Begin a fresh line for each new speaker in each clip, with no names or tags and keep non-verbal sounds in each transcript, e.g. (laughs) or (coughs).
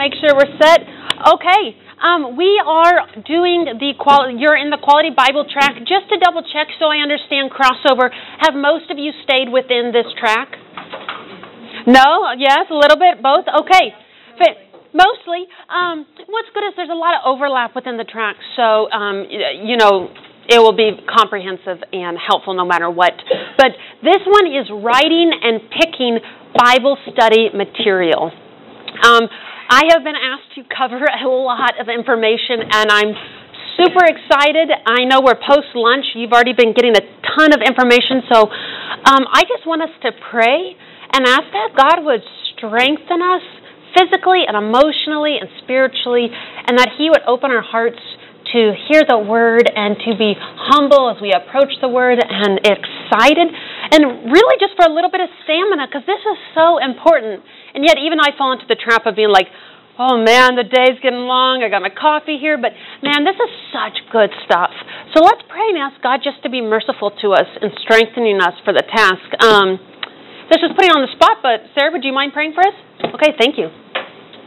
Make sure we're set. Okay. Um, we are doing the quality. You're in the quality Bible track. Just to double check, so I understand crossover. Have most of you stayed within this track? No. Yes. A little bit. Both. Okay. Mostly. Um, what's good is there's a lot of overlap within the track. So um, you know it will be comprehensive and helpful no matter what. But this one is writing and picking Bible study material. Um, I have been asked to cover a lot of information, and I'm super excited. I know we're post lunch. You've already been getting a ton of information, so um, I just want us to pray and ask that God would strengthen us physically and emotionally and spiritually, and that He would open our hearts to hear the word and to be humble as we approach the word and excited and really just for a little bit of stamina because this is so important and yet, even I fall into the trap of being like, oh man, the day's getting long. I got my coffee here, but man, this is such good stuff. So let's pray and ask God just to be merciful to us and strengthening us for the task. Um, this is putting on the spot, but Sarah, would you mind praying for us? Okay, thank you.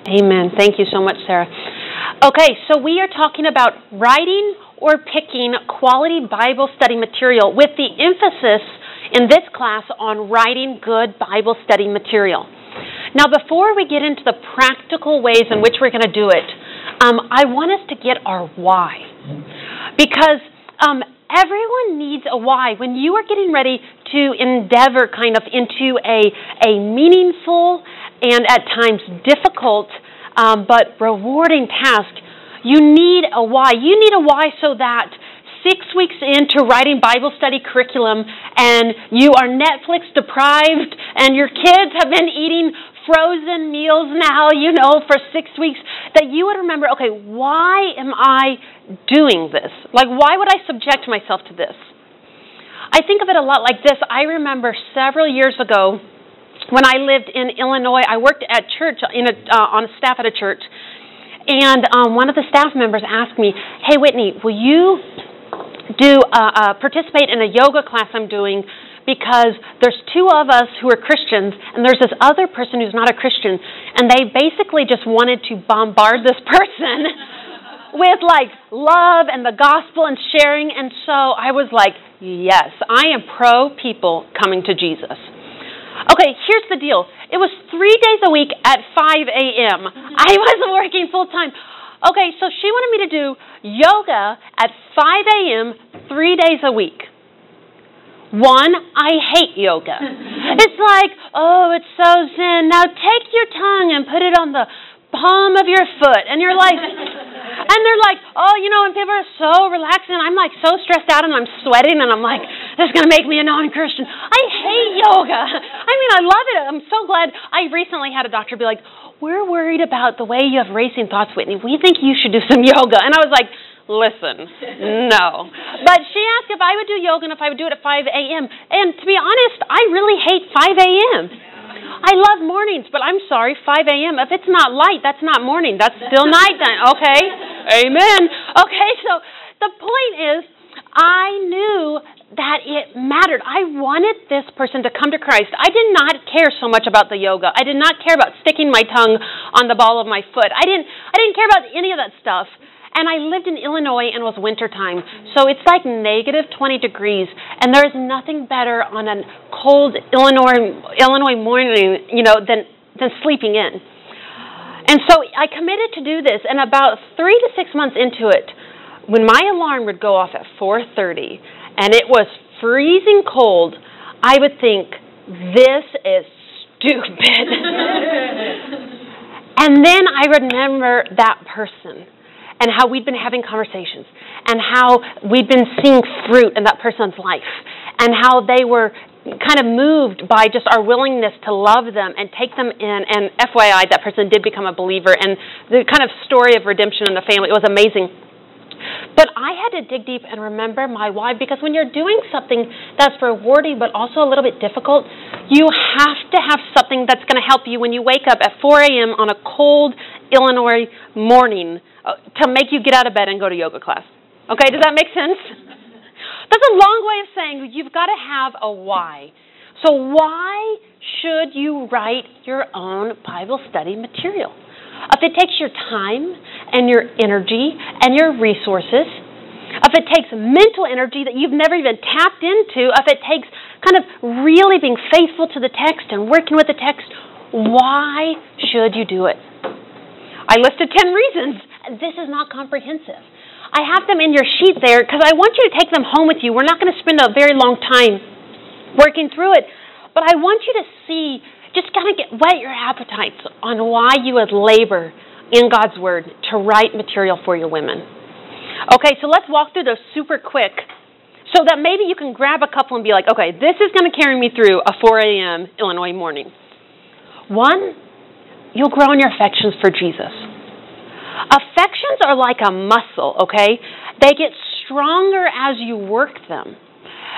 Amen. Thank you so much, Sarah. Okay, so we are talking about writing or picking quality Bible study material with the emphasis in this class on writing good Bible study material. Now, before we get into the practical ways in which we're going to do it, um, I want us to get our why. Because um, everyone needs a why. When you are getting ready to endeavor kind of into a, a meaningful and at times difficult um, but rewarding task, you need a why. You need a why so that six weeks into writing Bible study curriculum and you are Netflix deprived and your kids have been eating frozen meals now, you know, for six weeks, that you would remember, okay, why am I doing this? Like, why would I subject myself to this? I think of it a lot like this. I remember several years ago when I lived in Illinois, I worked at church in a, uh, on staff at a church, and um, one of the staff members asked me, "Hey, Whitney, will you do uh, uh, participate in a yoga class I'm doing because there's two of us who are Christians, and there's this other person who's not a Christian, and they basically just wanted to bombard this person (laughs) with like love and the gospel and sharing. And so I was like, yes, I am pro people coming to Jesus. Okay, here's the deal. It was three days a week at 5 a.m. I mm-hmm. wasn't (laughs) working full time. Okay, so she wanted me to do yoga at 5 a.m. three days a week. One, I hate yoga. (laughs) it's like, oh, it's so zen. Now take your tongue and put it on the palm of your foot. And you're like, and they're like, oh, you know, and people are so relaxing. And I'm like so stressed out and I'm sweating and I'm like, this is to make me a non Christian. I hate yoga. (laughs) I mean, I love it. I'm so glad. I recently had a doctor be like, we're worried about the way you have racing thoughts, Whitney. We think you should do some (laughs) yoga. And I was like, listen, no. But she asked if I would do yoga and if I would do it at 5 a.m. And to be honest, I really hate 5 a.m. I love mornings, but I'm sorry, 5 a.m. If it's not light, that's not morning. That's still night. nighttime. Okay? Amen. Okay, so the point is, I knew that it mattered. I wanted this person to come to Christ. I did not care so much about the yoga. I did not care about sticking my tongue on the ball of my foot. I didn't I didn't care about any of that stuff. And I lived in Illinois and it was wintertime. So it's like negative 20 degrees. And there's nothing better on a cold Illinois, Illinois morning, you know, than, than sleeping in. And so I committed to do this. And about three to six months into it, when my alarm would go off at 4.30 and it was freezing cold, I would think, this is stupid. (laughs) and then I remember that person and how we'd been having conversations and how we'd been seeing fruit in that person's life and how they were kind of moved by just our willingness to love them and take them in. And FYI, that person did become a believer, and the kind of story of redemption in the family it was amazing. But I had to dig deep and remember my why because when you're doing something that's rewarding but also a little bit difficult, you have to have something that's going to help you when you wake up at 4 a.m. on a cold Illinois morning uh, to make you get out of bed and go to yoga class. Okay, does that make sense? (laughs) That's a long way of saying you've got to have a why. So, why should you write your own Bible study material? if it takes your time and your energy and your resources, if it takes mental energy that you've never even tapped into, if it takes kind of really being faithful to the text and working with the text, why should you do it? I listed 10 reasons. This is not comprehensive. I have them in your sheet there because I want you to take them home with you. We're not going to spend a very long time working through it, but I want you to see, just kind of get whet your appetites on why you would labor in God's Word to write material for your women. Okay, so let's walk through those super quick so that maybe you can grab a couple and be like, okay, this is going to carry me through a 4 a.m. Illinois morning. One, you'll grow in your affections for Jesus. Affections are like a muscle, okay? They get stronger as you work them.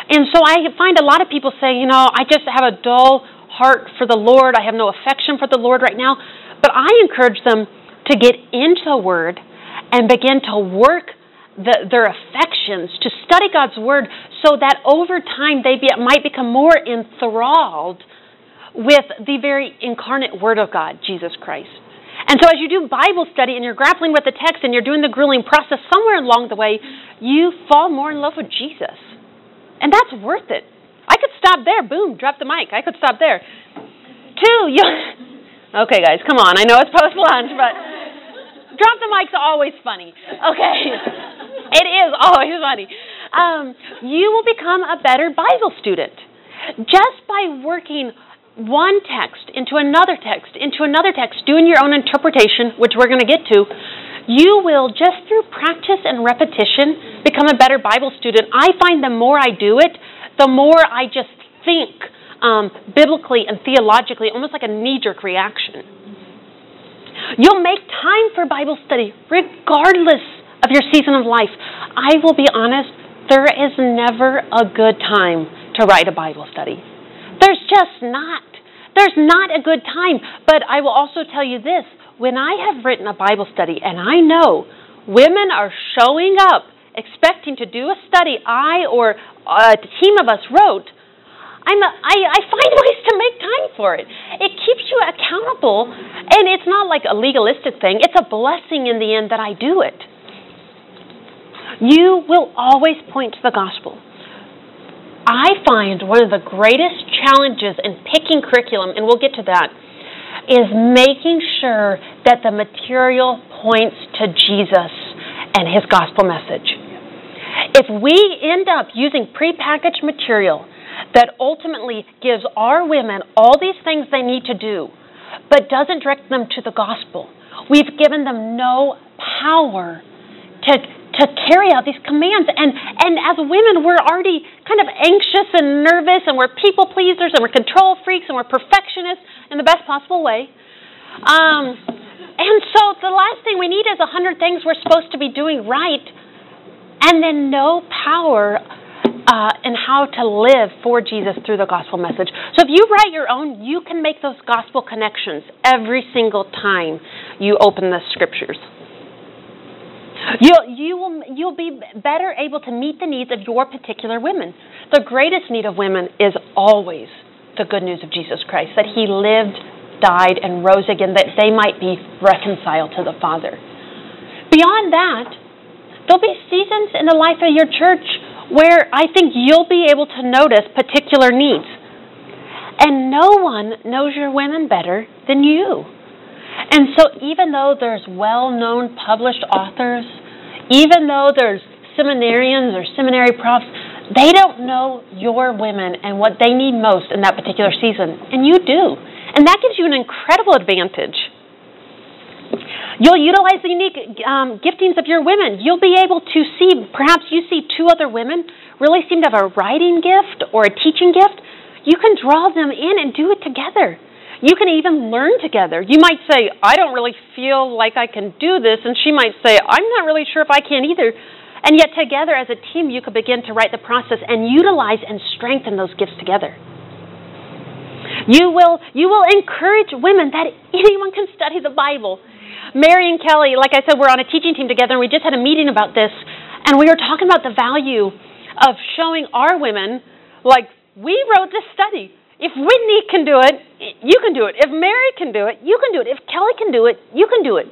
And so I find a lot of people say, you know, I just have a dull heart for the Lord. I have no affection for the Lord right now. But I encourage them to get into the Word and begin to work the, their affections, to study God's Word, so that over time they be, might become more enthralled with the very incarnate Word of God, Jesus Christ. And so as you do Bible study and you're grappling with the text and you're doing the grueling process, somewhere along the way, you fall more in love with Jesus. And that's worth it. I could stop there. Boom, drop the mic. I could stop there. Two, (laughs) you. Okay, guys, come on. I know it's post lunch, but drop the mic's always funny. Okay. (laughs) It is always funny. Um, you will become a better Bible student just by working one text into another text into another text, doing your own interpretation, which we're going to get to, you will just through practice and repetition become a better Bible student. I find the more I do it, the more I just think um, biblically and theologically, almost like a knee jerk reaction. You'll make time for Bible study regardless of your season of life. I will be honest, there is never a good time to write a Bible study. There's just not. There's not a good time. But I will also tell you this when I have written a Bible study and I know women are showing up expecting to do a study I or uh, a team of us wrote, I'm a, I, I find (laughs) ways to make time for it. It keeps you accountable, and it's not like a legalistic thing. It's a blessing in the end that I do it. You will always point to the gospel. I find one of the greatest challenges in picking curriculum, and we'll get to that, is making sure that the material points to Jesus and his gospel message. If we end up using prepackaged material that ultimately gives our women all these things they need to do, but doesn't direct them to the gospel, we've given them no power to to carry out these commands. And, and as women, we're already kind of anxious and nervous, and we're people pleasers, and we're control freaks, and we're perfectionists in the best possible way. Um, and so the last thing we need is a hundred things we're supposed to be doing right, and then no power uh, in how to live for Jesus through the gospel message. So if you write your own, you can make those gospel connections every single time you open the scriptures. You'll, you will, you'll be better able to meet the needs of your particular women. The greatest need of women is always the good news of Jesus Christ, that He lived, died, and rose again, that they might be reconciled to the Father. Beyond that, there'll be seasons in the life of your church where I think you'll be able to notice particular needs. And no one knows your women better than you. And so, even though there's well known published authors, even though there's seminarians or seminary profs, they don't know your women and what they need most in that particular season. And you do. And that gives you an incredible advantage. You'll utilize the unique um, giftings of your women. You'll be able to see, perhaps you see two other women really seem to have a writing gift or a teaching gift. You can draw them in and do it together. You can even learn together. You might say, I don't really feel like I can do this, and she might say, I'm not really sure if I can either. And yet, together as a team, you could begin to write the process and utilize and strengthen those gifts together. You will, you will encourage women that anyone can study the Bible. Mary and Kelly, like I said, we're on a teaching team together, and we just had a meeting about this, and we were talking about the value of showing our women, like, we wrote this study. If Whitney can do it, you can do it. If Mary can do it, you can do it. If Kelly can do it, you can do it.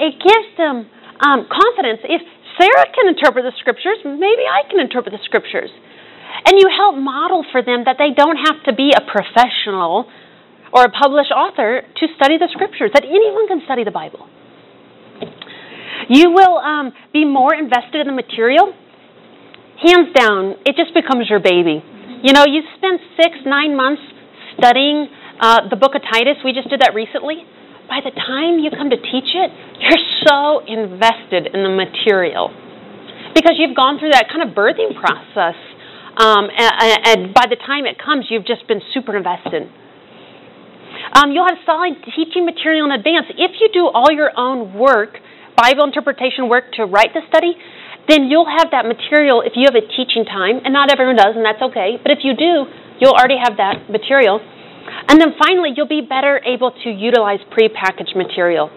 It gives them um, confidence. If Sarah can interpret the scriptures, maybe I can interpret the scriptures. And you help model for them that they don't have to be a professional or a published author to study the scriptures, that anyone can study the Bible. You will um, be more invested in the material. Hands down, it just becomes your baby. You know, you spend six, nine months studying uh, the book of Titus. We just did that recently. By the time you come to teach it, you're so invested in the material because you've gone through that kind of birthing process. Um, and, and by the time it comes, you've just been super invested. Um, you'll have solid teaching material in advance. If you do all your own work, Bible interpretation work to write the study, then you'll have that material if you have a teaching time, and not everyone does, and that's okay. But if you do, you'll already have that material. And then finally, you'll be better able to utilize prepackaged material.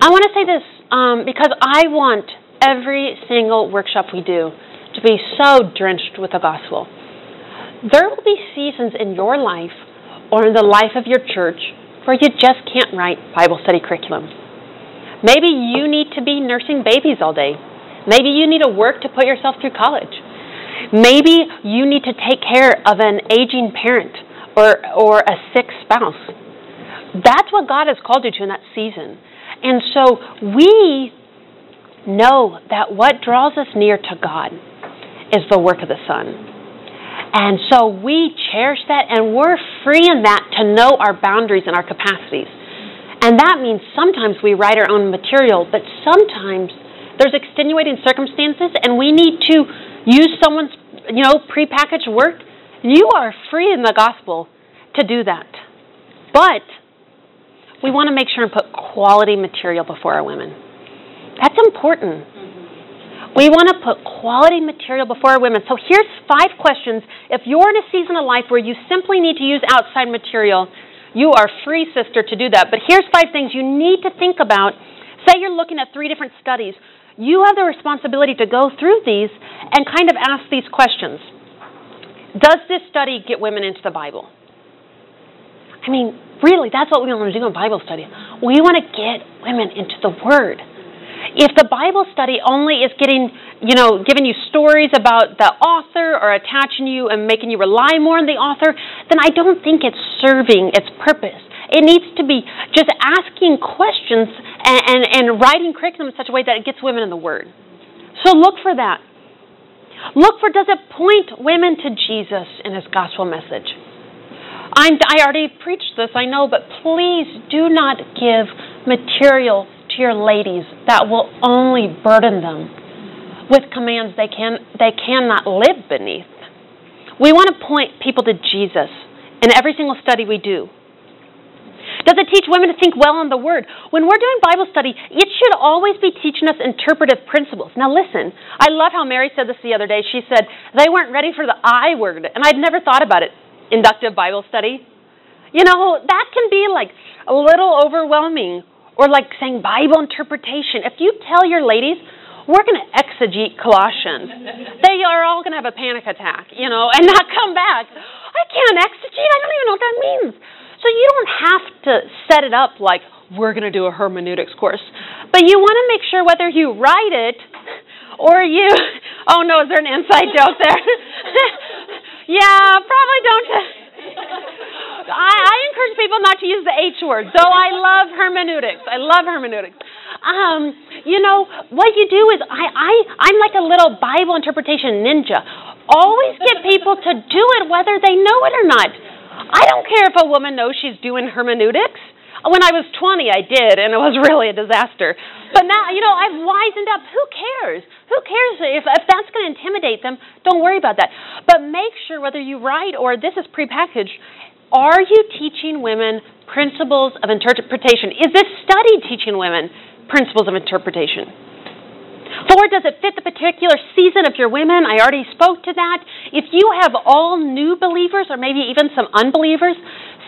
I want to say this um, because I want every single workshop we do to be so drenched with the gospel. There will be seasons in your life or in the life of your church where you just can't write Bible study curriculum. Maybe you need to be nursing babies all day. Maybe you need to work to put yourself through college. Maybe you need to take care of an aging parent or, or a sick spouse. That's what God has called you to in that season. And so we know that what draws us near to God is the work of the Son. And so we cherish that and we're free in that to know our boundaries and our capacities. And that means sometimes we write our own material, but sometimes there's extenuating circumstances and we need to use someone's, you know, prepackaged work. You are free in the gospel to do that. But we want to make sure and put quality material before our women. That's important. Mm-hmm. We want to put quality material before our women. So here's five questions. If you're in a season of life where you simply need to use outside material, you are free, sister, to do that. But here's five things you need to think about. Say you're looking at three different studies. You have the responsibility to go through these and kind of ask these questions. Does this study get women into the Bible? I mean, really, that's what we want to do in Bible study. We want to get women into the Word. If the Bible study only is getting, you know, giving you stories about the author or attaching you and making you rely more on the author, then I don't think it's serving its purpose. It needs to be just asking questions and, and, and writing curriculum in such a way that it gets women in the Word. So look for that. Look for does it point women to Jesus in his gospel message? I'm, I already preached this, I know, but please do not give material to your ladies that will only burden them with commands they can they cannot live beneath. We want to point people to Jesus in every single study we do. Does it teach women to think well on the Word? When we're doing Bible study, it should always be teaching us interpretive principles. Now, listen, I love how Mary said this the other day. She said they weren't ready for the I word, and I'd never thought about it. Inductive Bible study. You know, that can be like a little overwhelming or like saying Bible interpretation. If you tell your ladies, we're going to exegete Colossians, they are all going to have a panic attack, you know, and not come back. I can't exegete. I don't even know what that means. So you don't have to set it up like we're going to do a hermeneutics course, but you want to make sure whether you write it or you. (laughs) Oh no, is there an inside joke there? (laughs) yeah, probably don't. (laughs) I, I encourage people not to use the H word, though I love hermeneutics. I love hermeneutics. Um, you know, what you do is I, I, I'm like a little Bible interpretation ninja. Always get people to do it whether they know it or not. I don't care if a woman knows she's doing hermeneutics. When I was 20, I did, and it was (laughs) really a disaster. But now, you know, I've wisened up. Who cares? Who cares if, if that's going to intimidate them? Don't worry about that. But make sure whether you write or this is prepackaged, are you teaching women principles of interpretation? Is this study teaching women principles of interpretation? Four, does it fit the particular season of your women? I already spoke to that. If you have all new believers or maybe even some unbelievers,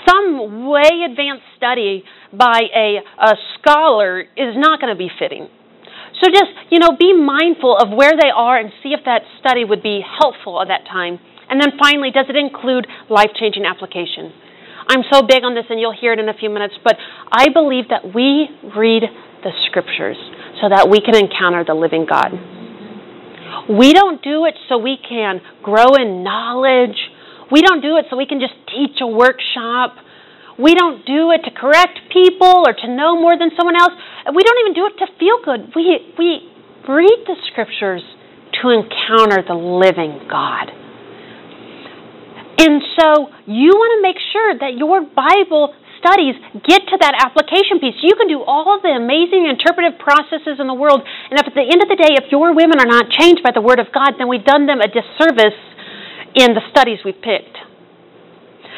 some way advanced study by a, a scholar is not going to be fitting. So just, you know, be mindful of where they are and see if that study would be helpful at that time And then finally, does it include life changing application? I'm so big on this, and you'll hear it in a few minutes, but I believe that we read the scriptures so that we can encounter the living God. We don't do it so we can grow in knowledge. We don't do it so we can just teach a workshop. We don't do it to correct people or to know more than someone else. We don't even do it to feel good. We, we read the scriptures to encounter the living God. And so you want to make sure that your Bible studies get to that application piece. You can do all the amazing interpretive processes in the world, and if at the end of the day, if your women are not changed by the Word of God, then we've done them a disservice in the studies we've picked.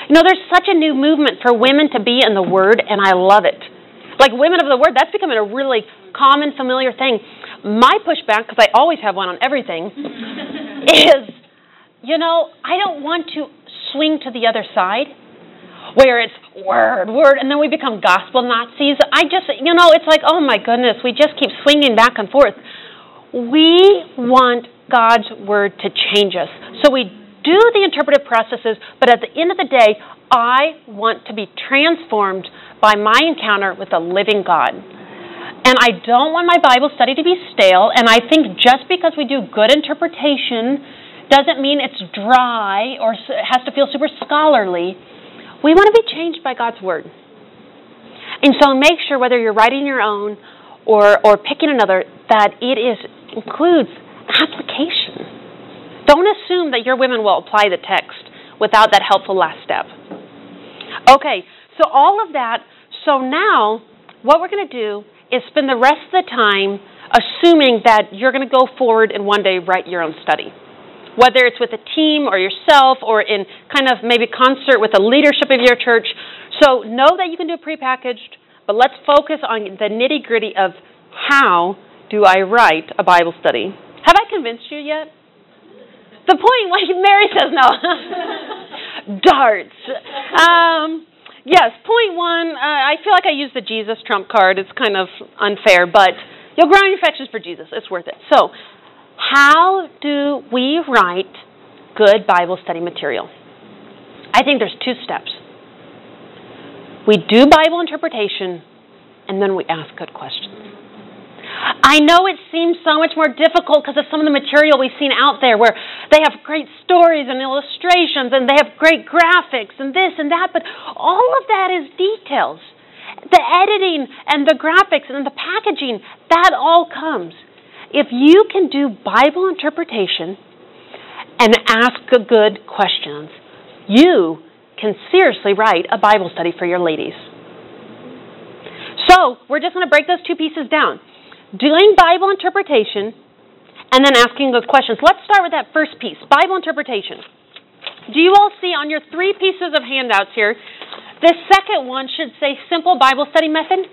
You know, there's such a new movement for women to be in the Word, and I love it. Like women of the Word, that's becoming a really common, familiar thing. My pushback, because I always have one on everything, (laughs) is, you know, I don't want to swing to the other side where it's word, word, and then we become gospel Nazis. I just, you know, it's like, oh my goodness, we just keep swinging back and forth. We want God's word to change us. So we do the interpretive processes, but at the end of the day, I want to be transformed by my encounter with the living God. And I don't want my Bible study to be stale, and I think just because we do good interpretation doesn't mean it's dry or has to feel super scholarly. We want to be changed by God's Word. And so make sure whether you're writing your own or, or picking another, that it is includes application. Don't assume that your women will apply the text without that helpful last step. Okay, so all of that. So now, what we're going to do is spend the rest of the time assuming that you're going to go forward and one day write your own study. Whether it's with a team or yourself or in kind of maybe concert with the leadership of your church. So know that you can do prepackaged, but let's focus on the nitty gritty of how do I write a Bible study. Have I convinced you yet? The point, like Mary says, no. (laughs) Darts. Um, yes, point one, uh, I feel like I use the Jesus trump card. It's kind of unfair, but you'll grow in your affections for Jesus. It's worth it. So, how do we write good Bible study material? I think there's two steps. We do Bible interpretation, and then we ask good questions. I know it seems so much more difficult because of some of the material we've seen out there where they have great stories and illustrations and they have great graphics and this and that, but all of that is details. The editing and the graphics and the packaging, that all comes. If you can do Bible interpretation and ask good questions, you can seriously write a Bible study for your ladies. So, we're just going to break those two pieces down doing Bible interpretation, and then asking those questions. Let's start with that first piece Bible interpretation. Do you all see on your three pieces of handouts here? The second one should say simple Bible study method.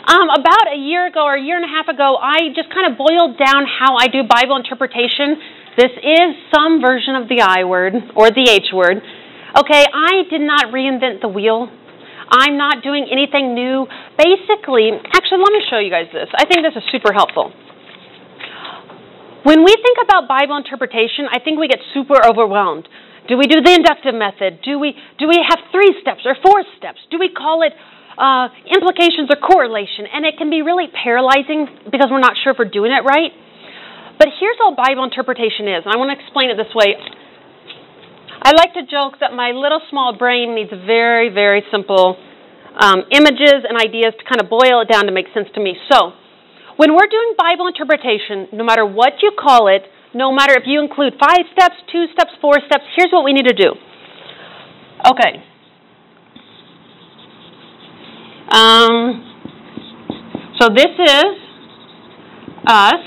Um, about a year ago or a year and a half ago, I just kind of boiled down how I do Bible interpretation. This is some version of the I word or the H word. Okay, I did not reinvent the wheel. I'm not doing anything new. Basically, actually, let me show you guys this. I think this is super helpful. When we think about Bible interpretation, I think we get super overwhelmed. Do we do the inductive method? Do we, do we have three steps or four steps? Do we call it uh, implications or correlation? And it can be really paralyzing because we're not sure if we're doing it right. But here's all Bible interpretation is, and I want to explain it this way. I like to joke that my little small brain needs very, very simple um, images and ideas to kind of boil it down to make sense to me. So, when we're doing Bible interpretation, no matter what you call it, no matter if you include five steps, two steps, four steps, here's what we need to do. Okay. Um, so this is us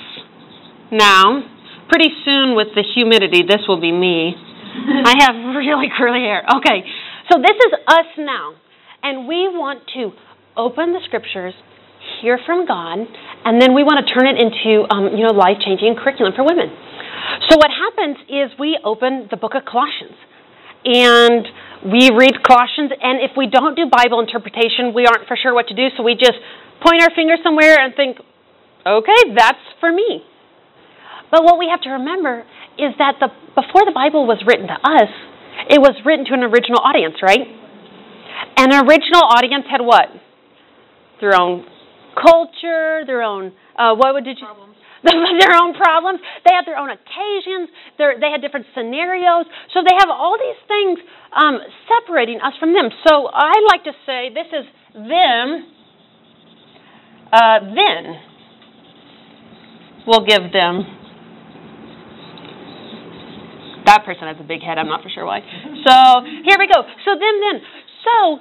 now. Pretty soon with the humidity, this will be me. (laughs) I have really curly hair. Okay, so this is us now. And we want to open the scriptures, hear from God, and then we want to turn it into, um, you know, life-changing curriculum for women. So what happens is we open the book of Colossians. And we read Colossians, and if we don't do Bible interpretation, we aren't for sure what to do, so we just point our finger somewhere and think, okay, that's for me. But what we have to remember is that the, before the Bible was written to us, it was written to an original audience, right? An original audience had what? Their own culture, their own, uh, what would, did you? (laughs) their own problems. They had their own occasions. They're, they had different scenarios. So they have all these things um, separating us from them. So I like to say this is them, uh, then. We'll give them. That person has a big head. I'm not for sure why. So here we go. So them, then. So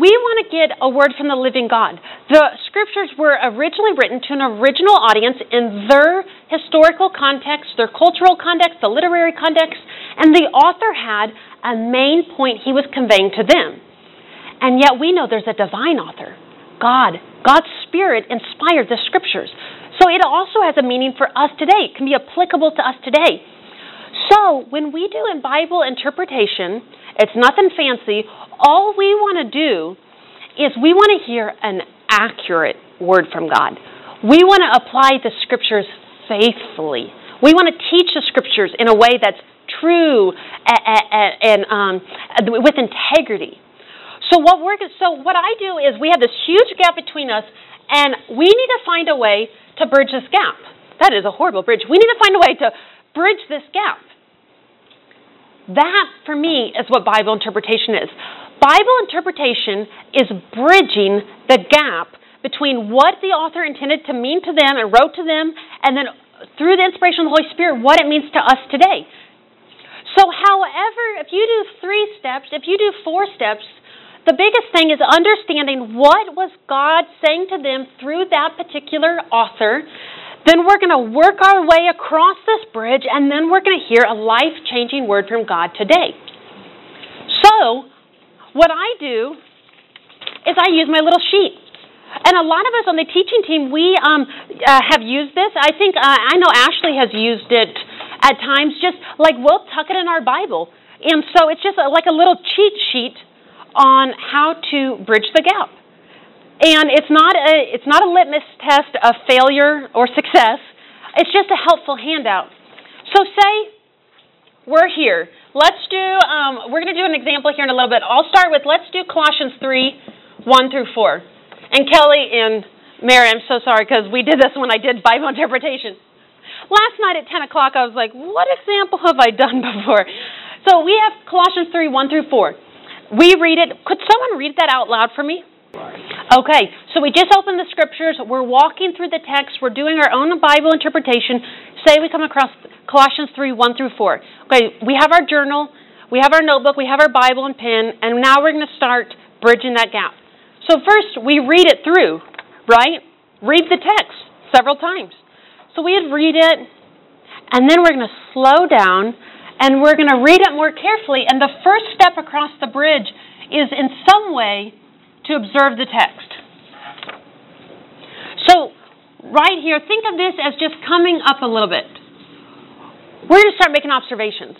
we want to get a word from the living God. The scriptures were originally written to an original audience in their historical context, their cultural context, the literary context, and the author had a main point he was conveying to them. And yet we know there's a divine author. God, God's Spirit inspired the scriptures. So it also has a meaning for us today. It can be applicable to us today. So when we do in Bible interpretation, it's nothing fancy. All we want to do is we want to hear an accurate word from God. We want to apply the scriptures faithfully. We want to teach the scriptures in a way that's true and, and um, with integrity. So what we're so what I do is we have this huge gap between us, and we need to find a way to bridge this gap. That is a horrible bridge. We need to find a way to bridge this gap. That, for me, is what Bible interpretation is. Bible interpretation is bridging the gap between what the author intended to mean to them and wrote to them, and then through the inspiration of the Holy Spirit, what it means to us today. So, however, if you do three steps, if you do four steps, the biggest thing is understanding what was God saying to them through that particular author then we're going to work our way across this bridge, and then we're going to hear a life changing word from God today. So, what I do is I use my little sheet. And a lot of us on the teaching team, we um, uh, have used this. I think, uh, I know Ashley has used it at times, just like we'll tuck it in our Bible. And so it's just a, like a little cheat sheet on how to bridge the gap. And it's not a it's not a litmus test of failure or success. It's just a helpful handout. So say we're here. Let's do um, we're going to do an example here in a little bit. I'll start with let's do Colossians three one through four. And Kelly and Mary, I'm so sorry because we did this when I did Bible (laughs) interpretation. Last night at 10 o'clock, I was like, what example have I done (laughs) before? So we have Colossians 3 1 through 4. We read it. Could someone read that out loud for me? Okay, so we just opened the scriptures. We're walking through the text. We're doing our own Bible interpretation. Say we come across Colossians 3 1 through 4. Okay, we have our journal, we have our notebook, we have our Bible and pen, and now we're going to start bridging that gap. So, first, we read it through, right? Read the text several times. So, we'd read it, and then we're going to slow down and we're going to read it more carefully. And the first step across the bridge is in some way to observe the text. So, right here, think of this as just coming up a little bit. We're going to start making observations.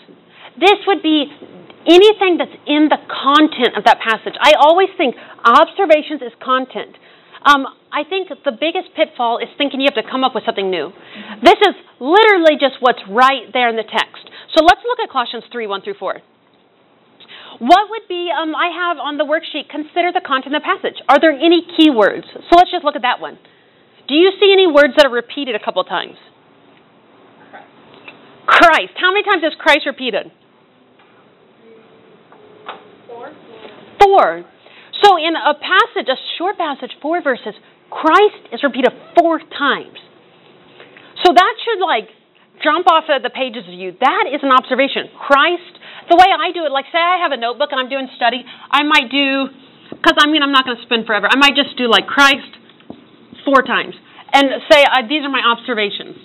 This would be anything that's in the content of that passage. I always think observations is content. Um, I think the biggest pitfall is thinking you have to come up with something new. This is literally just what's right there in the text. So let's look at Colossians 3 1 through 4. What would be, um, I have on the worksheet, consider the content of the passage. Are there any keywords? So let's just look at that one. Do you see any words that are repeated a couple times? Christ. How many times is Christ repeated?
Four.
Four. So in a passage, a short passage, four verses, Christ is repeated four times. So that should like jump off of the pages of you. That is an observation. Christ the way I do it, like say I have a notebook and I'm doing study, I might do, because I mean I'm not going to spend forever. I might just do like Christ four times and say uh, these are my observations.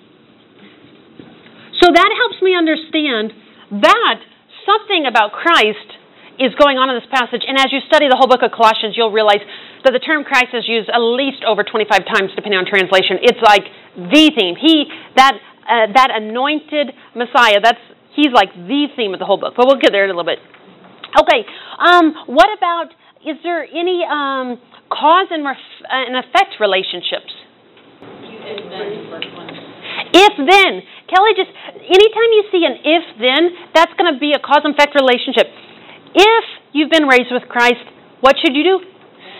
So that helps me understand that something about Christ is going on in this passage. And as you study the whole book of Colossians, you'll realize that the term Christ is used at least over 25 times, depending on translation. It's like the theme. He that uh, that anointed Messiah. That's he's like the theme of the whole book. But we'll get there in a little bit. Okay, um, what about, is there any um, cause and, ref- and effect relationships?
If then.
If then, Kelly just, anytime you see an if then, that's going to be a cause and effect relationship. If you've been raised with Christ, what should you do?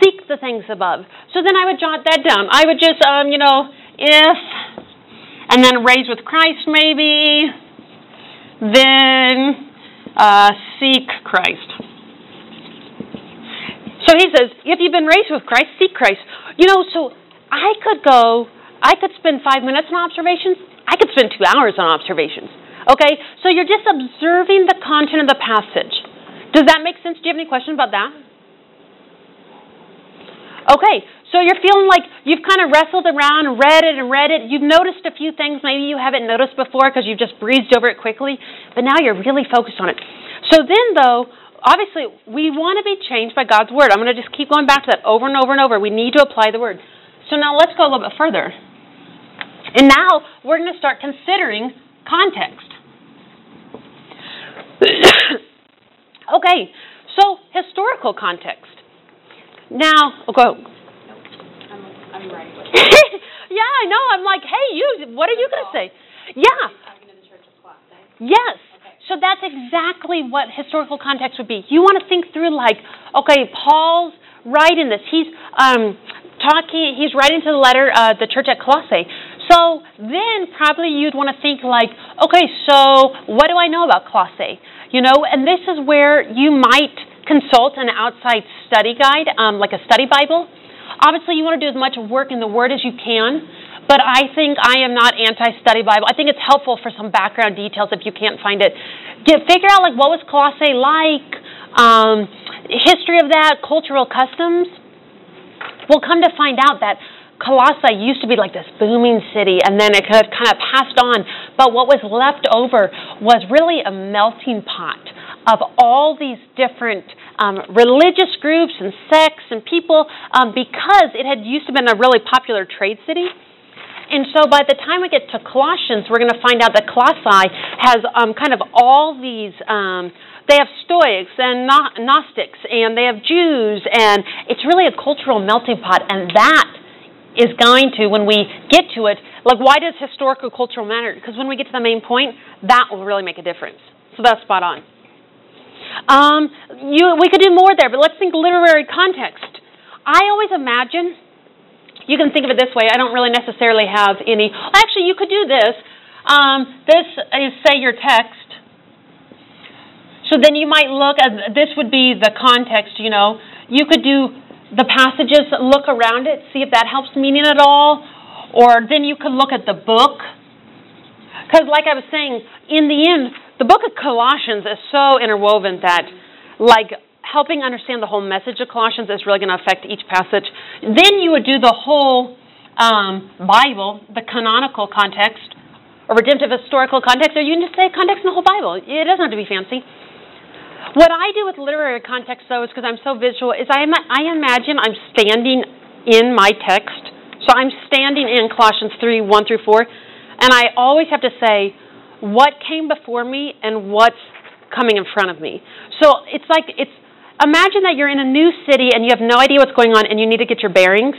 Seek the things above. So then I would jot that down. I would just, um, you know, if, and then raised with Christ maybe, then uh, seek Christ. So he says, if you've been raised with Christ, seek Christ. You know, so I could go, I could spend five minutes on observations. I could spend two hours on observations. Okay? So you're just observing the content of the passage. Does that make sense? Do you have any questions about that? Okay, so you're feeling like you've kind of wrestled around, read it and read it. You've noticed a few things maybe you haven't noticed before because you've just breezed over it quickly, but now you're really focused on it. So then, though, obviously, we want to be changed by God's Word. I'm going to just keep going back to that over and over and over. We need to apply the Word. So now let's go a little bit further. And now we're going to start considering context. (coughs) okay, so historical context. Now, oh, go.
I'm, (laughs)
yeah, I know. I'm like, hey, you. What are you going to say? Yeah. Yes. So that's exactly what historical context would be. You want to think through, like, okay, Paul's writing this. He's um, talking. He's writing to the letter, uh, the church at Colossae. So then probably you'd want to think like, okay, so what do I know about Colossae? You know, and this is where you might consult an outside study guide, um, like a study Bible. Obviously, you want to do as much work in the Word as you can, but I think I am not anti-study Bible. I think it's helpful for some background details if you can't find it. Get figure out like what was Colossae like, um, history of that, cultural customs. We'll come to find out that Colossae used to be like this booming city, and then it kind of passed on. But what was left over was really a melting pot of all these different um, religious groups and sects and people um, because it had used to been a really popular trade city. And so by the time we get to Colossians, we're going to find out that Colossae has um, kind of all these. Um, they have Stoics and Gnostics, and they have Jews, and it's really a cultural melting pot. And that is going to, when we get to it, like why does historical cultural matter? Because when we get to the main point, that will really make a difference. So that's spot on. Um, you, we could do more there, but let's think literary context. I always imagine, you can think of it this way, I don't really necessarily have any. Actually, you could do this. Um, this is, say, your text. So then you might look at this would be the context, you know. You could do the passages, look around it, see if that helps meaning at all. Or then you could look at the book. Because, like I was saying, in the end, the book of Colossians is so interwoven that, like, helping understand the whole message of Colossians is really going to affect each passage. Then you would do the whole um, Bible, the canonical context, or redemptive historical context, or you can just say context in the whole Bible. It doesn't have to be fancy. What I do with literary context, though, is because I'm so visual, is I, I imagine I'm standing in my text. So I'm standing in Colossians 3 1 through 4, and I always have to say, what came before me and what's coming in front of me. So it's like it's imagine that you're in a new city and you have no idea what's going on and you need to get your bearings.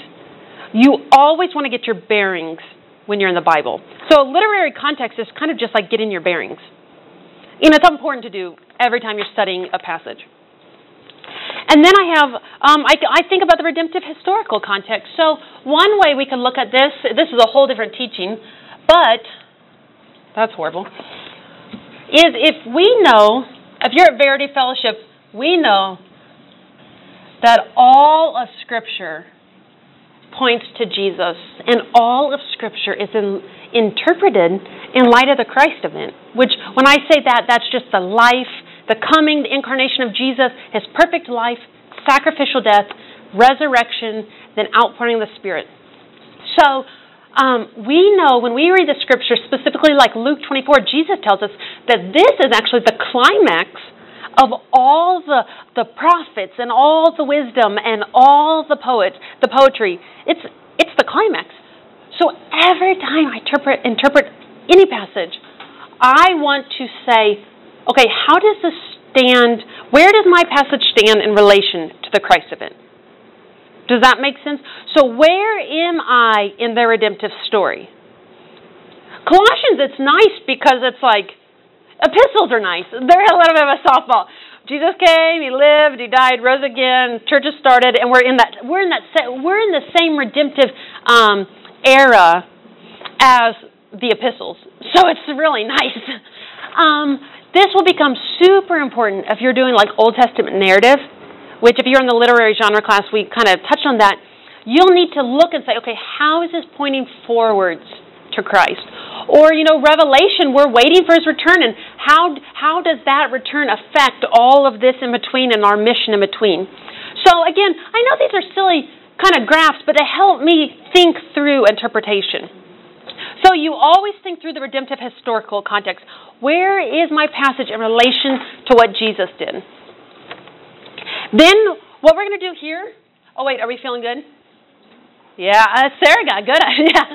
You always want to get your bearings when you're in the Bible. So literary context is kind of just like getting your bearings. And it's important to do every time you're studying a passage. And then I have, um, I, I, think about the redemptive historical context. So, one way we can look at this, this is a whole different teaching, but that's horrible. Is if we know, if you're at Verity Fellowship, we know that all of Scripture points to Jesus, and all of Scripture is in, interpreted in light of the Christ event. Which, when I say that, that's just the life, the coming, the incarnation of Jesus, his perfect life, sacrificial death, resurrection, then outpouring of the Spirit. So, um, we know when we read the scripture, specifically like Luke 24, Jesus tells us that this is actually the climax of all the, the prophets and all the wisdom and all the poets, the poetry. It's, it's the climax. So every time I interpret, interpret any passage, I want to say, okay, how does this stand? Where does my passage stand in relation to the Christ event? Does that make sense? So, where am I in the redemptive story? Colossians, it's nice because it's like epistles are nice. They're a little bit of a softball. Jesus came, he lived, he died, rose again, churches started, and we're in that we're in that we're in the same redemptive um, era as the epistles. So it's really nice. (laughs) Um, this will become super important if you're doing like Old Testament narrative, which if you're in the literary genre class, we kind of touched on that. You'll need to look and say, okay, how is this pointing forwards to Christ? Or, you know, Revelation, we're waiting for his return, and how, how does that return affect all of this in between and our mission in between? So, again, I know these are silly kind of graphs, but they help me think through interpretation. So, you always think through the redemptive historical context. Where is my passage in relation to what Jesus did? Then, what we're going to do here. Oh, wait, are we feeling good? Yeah, uh, Sarah got good. (laughs) yeah,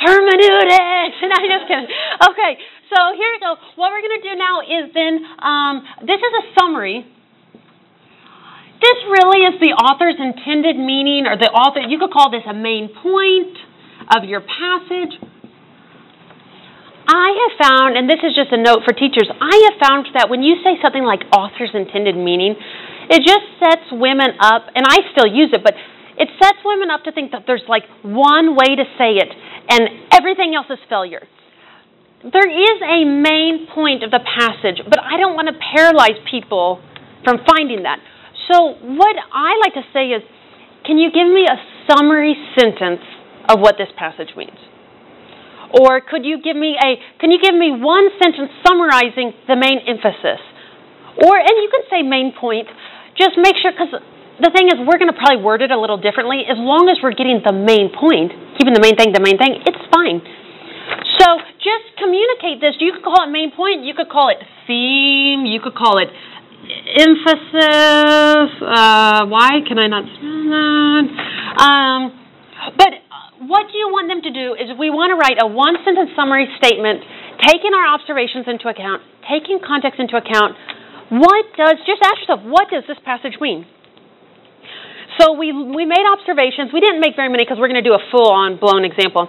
hermeneutics. (laughs) No, I'm just kidding. Okay, so here we go. What we're going to do now is then um, this is a summary. This really is the author's intended meaning, or the author. You could call this a main point of your passage. I have found, and this is just a note for teachers, I have found that when you say something like author's intended meaning, it just sets women up, and I still use it, but it sets women up to think that there's like one way to say it and everything else is failure. There is a main point of the passage, but I don't want to paralyze people from finding that. So, what I like to say is can you give me a summary sentence of what this passage means? Or could you give me a can you give me one sentence summarizing the main emphasis? Or and you can say main point. Just make sure because the thing is, we're going to probably word it a little differently. As long as we're getting the main point, keeping the main thing the main thing, it's fine. So just communicate this. You could call it main point. You could call it theme. You could call it emphasis. Uh, why can I not spell that? Um, but what do you want them to do is we want to write a one sentence summary statement, taking our observations into account, taking context into account. What does, just ask yourself, what does this passage mean? So we, we made observations. We didn't make very many because we're going to do a full on blown example.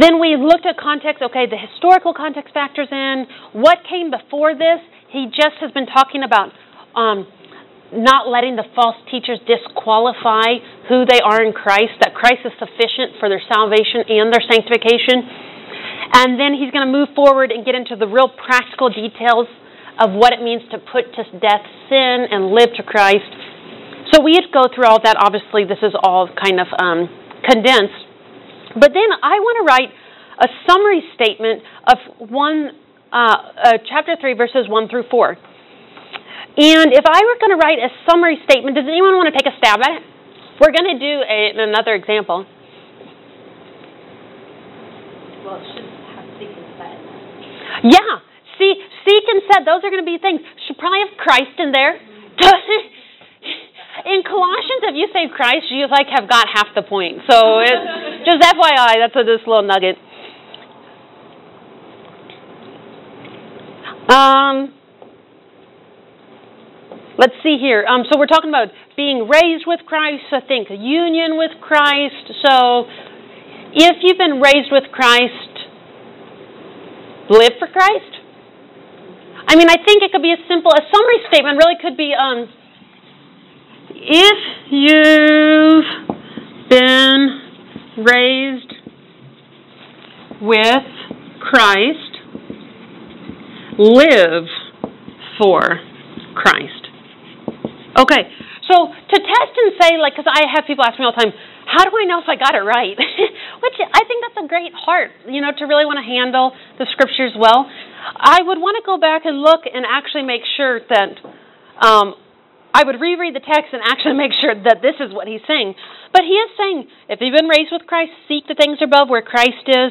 Then we looked at context. Okay, the historical context factors in. What came before this? He just has been talking about um, not letting the false teachers disqualify who they are in Christ, that Christ is sufficient for their salvation and their sanctification. And then he's going to move forward and get into the real practical details of what it means to put to death sin and live to Christ. So we'd go through all that. Obviously, this is all kind of um, condensed. But then I want to write a summary statement of one, uh, uh, chapter 3, verses 1 through 4. And if I were going to write a summary statement, does anyone want to take a stab at it? We're going to do a, another example.
Well, it should have seek and said.
Yeah. See, seek and said, those are going to be things. Should probably have Christ in there. (laughs) in Colossians, if you say Christ, you like have got half the point. So it's (laughs) just FYI, that's a this little nugget. Um, let's see here. Um, so we're talking about being raised with Christ. I think union with Christ. So if you've been raised with Christ, live for Christ. I mean, I think it could be a simple, a summary statement really could be um, if you've been raised with Christ, live for Christ. Okay, so to test and say, like, because I have people ask me all the time, how do I know if I got it right? (laughs) Which I think that's a great heart, you know, to really want to handle the scriptures well. I would want to go back and look and actually make sure that um, I would reread the text and actually make sure that this is what he's saying. But he is saying, if you've been raised with Christ, seek the things above where Christ is.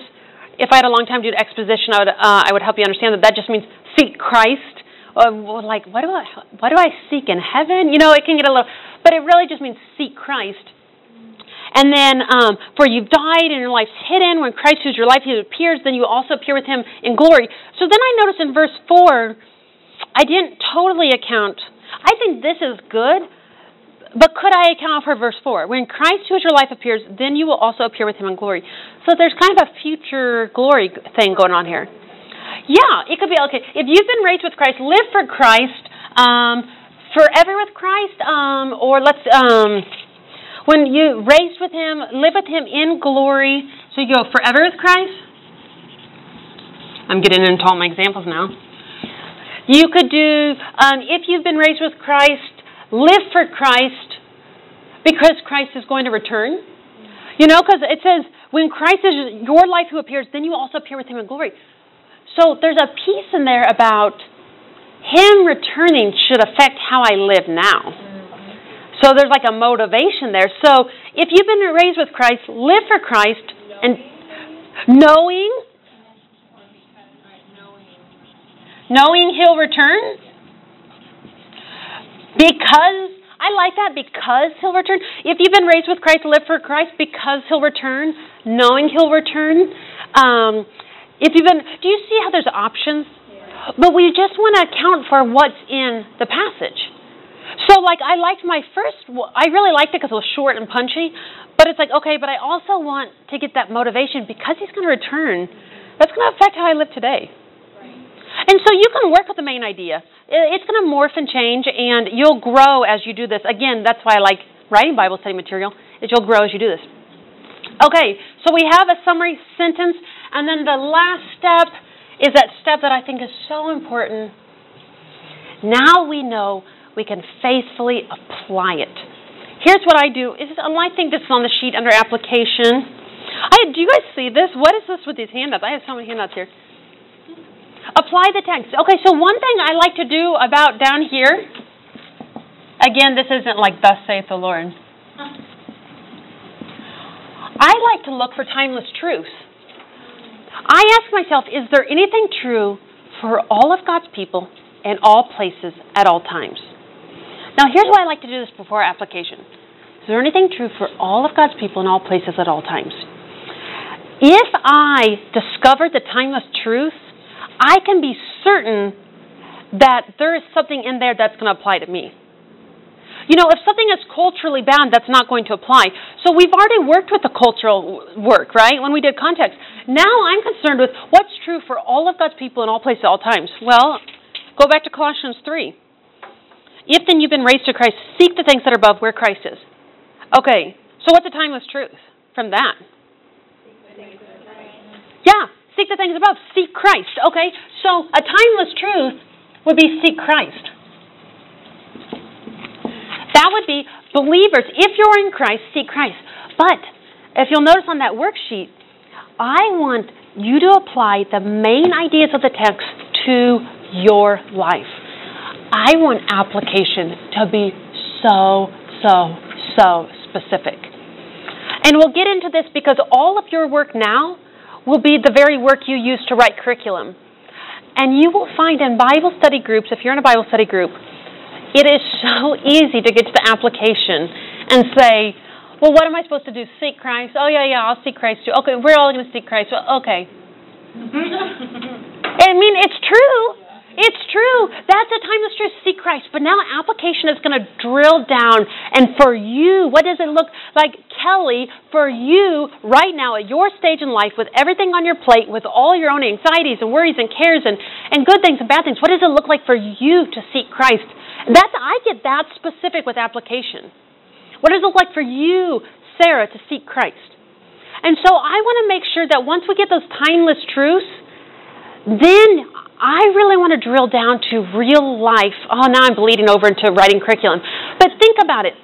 If I had a long time to do exposition, I would, uh, I would help you understand that that just means seek Christ. Uh, like, what do I, what do I seek in heaven? You know, it can get a little, but it really just means seek Christ. And then, um, for you've died and your life's hidden. When Christ, who's your life, he appears, then you also appear with him in glory. So then I notice in verse 4, I didn't totally account I think this is good. but could I account for verse 4? When Christ, who is your life, appears, then you will also appear with him in glory. So there's kind of a future glory thing going on here. Yeah, it could be okay. If you've been raised with Christ, live for Christ, um, forever with Christ, um, or let's, um, when you raised with him, live with him in glory. So you go forever with Christ. I'm getting into all my examples now. You could do, um, if you've been raised with Christ, live for Christ because Christ is going to return. You know, because it says, when Christ is your life who appears, then you also appear with him in glory. So there's a piece in there about him returning should affect how I live now. So there's like a motivation there. So if you've been raised with Christ, live for Christ and knowing knowing he'll return because I like that because he'll return. If you've been raised with Christ, live for Christ because he'll return, knowing he'll return. Um, if you've been, do you see how there's options? But we just want to account for what's in the passage. So, like, I liked my first, I really liked it because it was short and punchy. But it's like, okay, but I also want to get that motivation because he's going to return. That's going to affect how I live today. And so you can work with the main idea. It's going to morph and change, and you'll grow as you do this. Again, that's why I like writing Bible study material, is you'll grow as you do this. Okay, so we have a summary sentence, and then the last step is that step that I think is so important. Now we know we can faithfully apply it. Here's what I do. Is I think this is on the sheet under application. I, do you guys see this? What is this with these handouts? I have so many handouts here. Apply the text. Okay, so one thing I like to do about down here, again, this isn't like thus saith the Lord. I like to look for timeless truth. I ask myself, is there anything true for all of God's people in all places at all times? Now, here's why I like to do this before application. Is there anything true for all of God's people in all places at all times? If I discover the timeless truth, I can be certain that there is something in there that's going to apply to me. You know, if something is culturally bound, that's not going to apply. So we've already worked with the cultural work, right? When we did context. Now I'm concerned with what's true for all of God's people in all places, all times. Well, go back to Colossians 3. If then you've been raised to Christ, seek the things that are above where Christ is. Okay, so what's the timeless truth from that? Yeah, Seek the things above. Seek Christ. Okay? So a timeless truth would be seek Christ. That would be believers. If you're in Christ, seek Christ. But if you'll notice on that worksheet, I want you to apply the main ideas of the text to your life. I want application to be so, so, so specific. And we'll get into this because all of your work now will be the very work you use to write curriculum. And you will find in Bible study groups, if you're in a Bible study group, it is so (laughs) easy to get to the application and say, well, what am I supposed to do? Seek Christ? Oh, yeah, yeah, I'll seek Christ too. Okay, we're all going to seek Christ. Well, okay. (laughs) I mean, it's true. It's true. That's a timeless truth. Seek Christ. But now application is going to drill down. And for you, what does it look like, Kelly, for you right now at your stage in life with everything on your plate, with all your own anxieties and worries and cares and, and good things and bad things, what does it look like for you to seek Christ? That's, I get that specific with application. What does it look like for you, Sarah, to seek Christ? And so I want to make sure that once we get those timeless truths, then I really want to drill down to real life. Oh, now I'm bleeding over into writing curriculum. But think about it.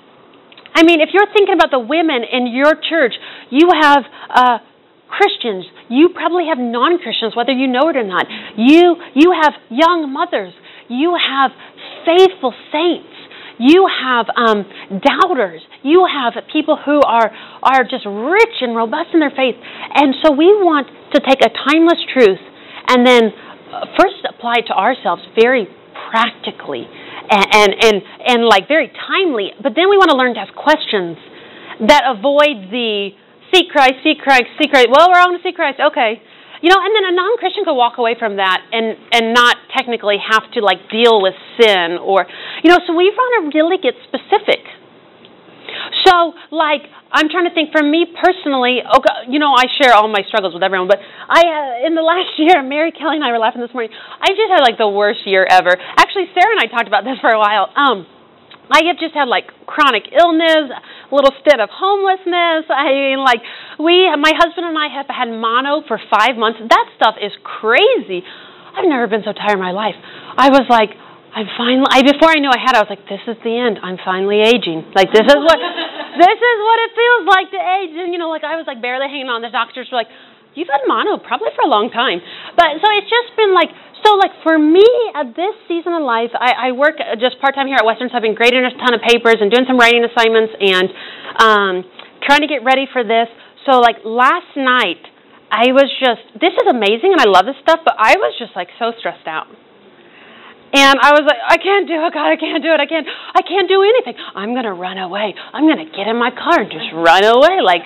I mean, if you're thinking about the women in your church, you have uh, Christians. You probably have non-Christians, whether you know it or not. You you have young mothers. You have faithful saints. You have um, doubters. You have people who are are just rich and robust in their faith. And so we want to take a timeless truth and then first apply to ourselves very practically and, and, and, and like very timely. But then we want to learn to ask questions that avoid the seek Christ, seek Christ, seek Christ. Well, we're all going to seek Christ. Okay. You know, and then a non-Christian could walk away from that and, and not technically have to like deal with sin or, you know, so we want to really get specific. So, like, I'm trying to think for me personally, okay, you know, I share all my struggles with everyone, but I, uh, in the (laughs) last year, Mary Kelly and I were laughing this morning, I just had like the worst year ever. Actually, Sarah and I talked about this (laughs) for a while. Um, I have just had like chronic illness, a little stint of homelessness. I mean, like, we, my husband and I have had mono for five months. That stuff is crazy. I've never been so tired in my life. I was like, I'm finally. I, before I knew I had, I was like, "This is the end. I'm finally aging. Like this is what, (laughs) this is what it feels like to age." And you know, like I was like barely hanging on. The doctors were like, "You've had mono probably for a long time." But so it's just been like so. Like for me at this season of life, I, I work just part time here at Western, so I've been grading a ton of papers and doing some writing assignments and um, trying to get ready for this. So like last night, I was just. This is amazing, and I love this stuff, but I was just like so stressed out. And I was like, I can't do it, God, I can't do it, I can't, I can't do anything. I'm gonna run away. I'm gonna get in my car and just run away. Like,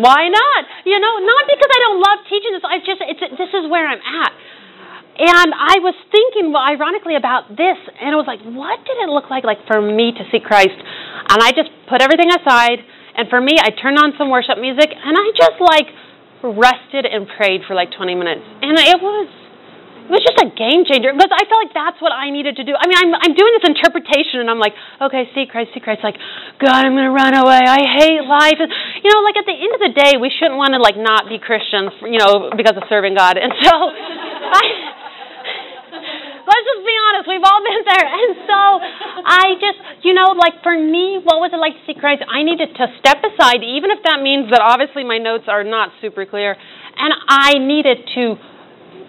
why not? You know, not because I don't love teaching this. I just, it's, this is where I'm at. And I was thinking, well, ironically, about this, and it was like, what did it look like, like for me to see Christ? And I just put everything aside, and for me, I turned on some worship music, and I just like rested and prayed for like 20 minutes, and it was it was just a game changer because I felt like that's what I needed to do. I mean, I'm I'm doing this interpretation, and I'm like, okay, see Christ, see Christ. Like, God, I'm gonna run away. I hate life. And, you know, like at the end of the day, we shouldn't want to like not be Christians, you know, because of serving God. And so, (laughs) I, let's just be honest, we've all been there. And so, I just, you know, like for me, what was it like to see Christ? I needed to step aside, even if that means that obviously my notes are not super clear, and I needed to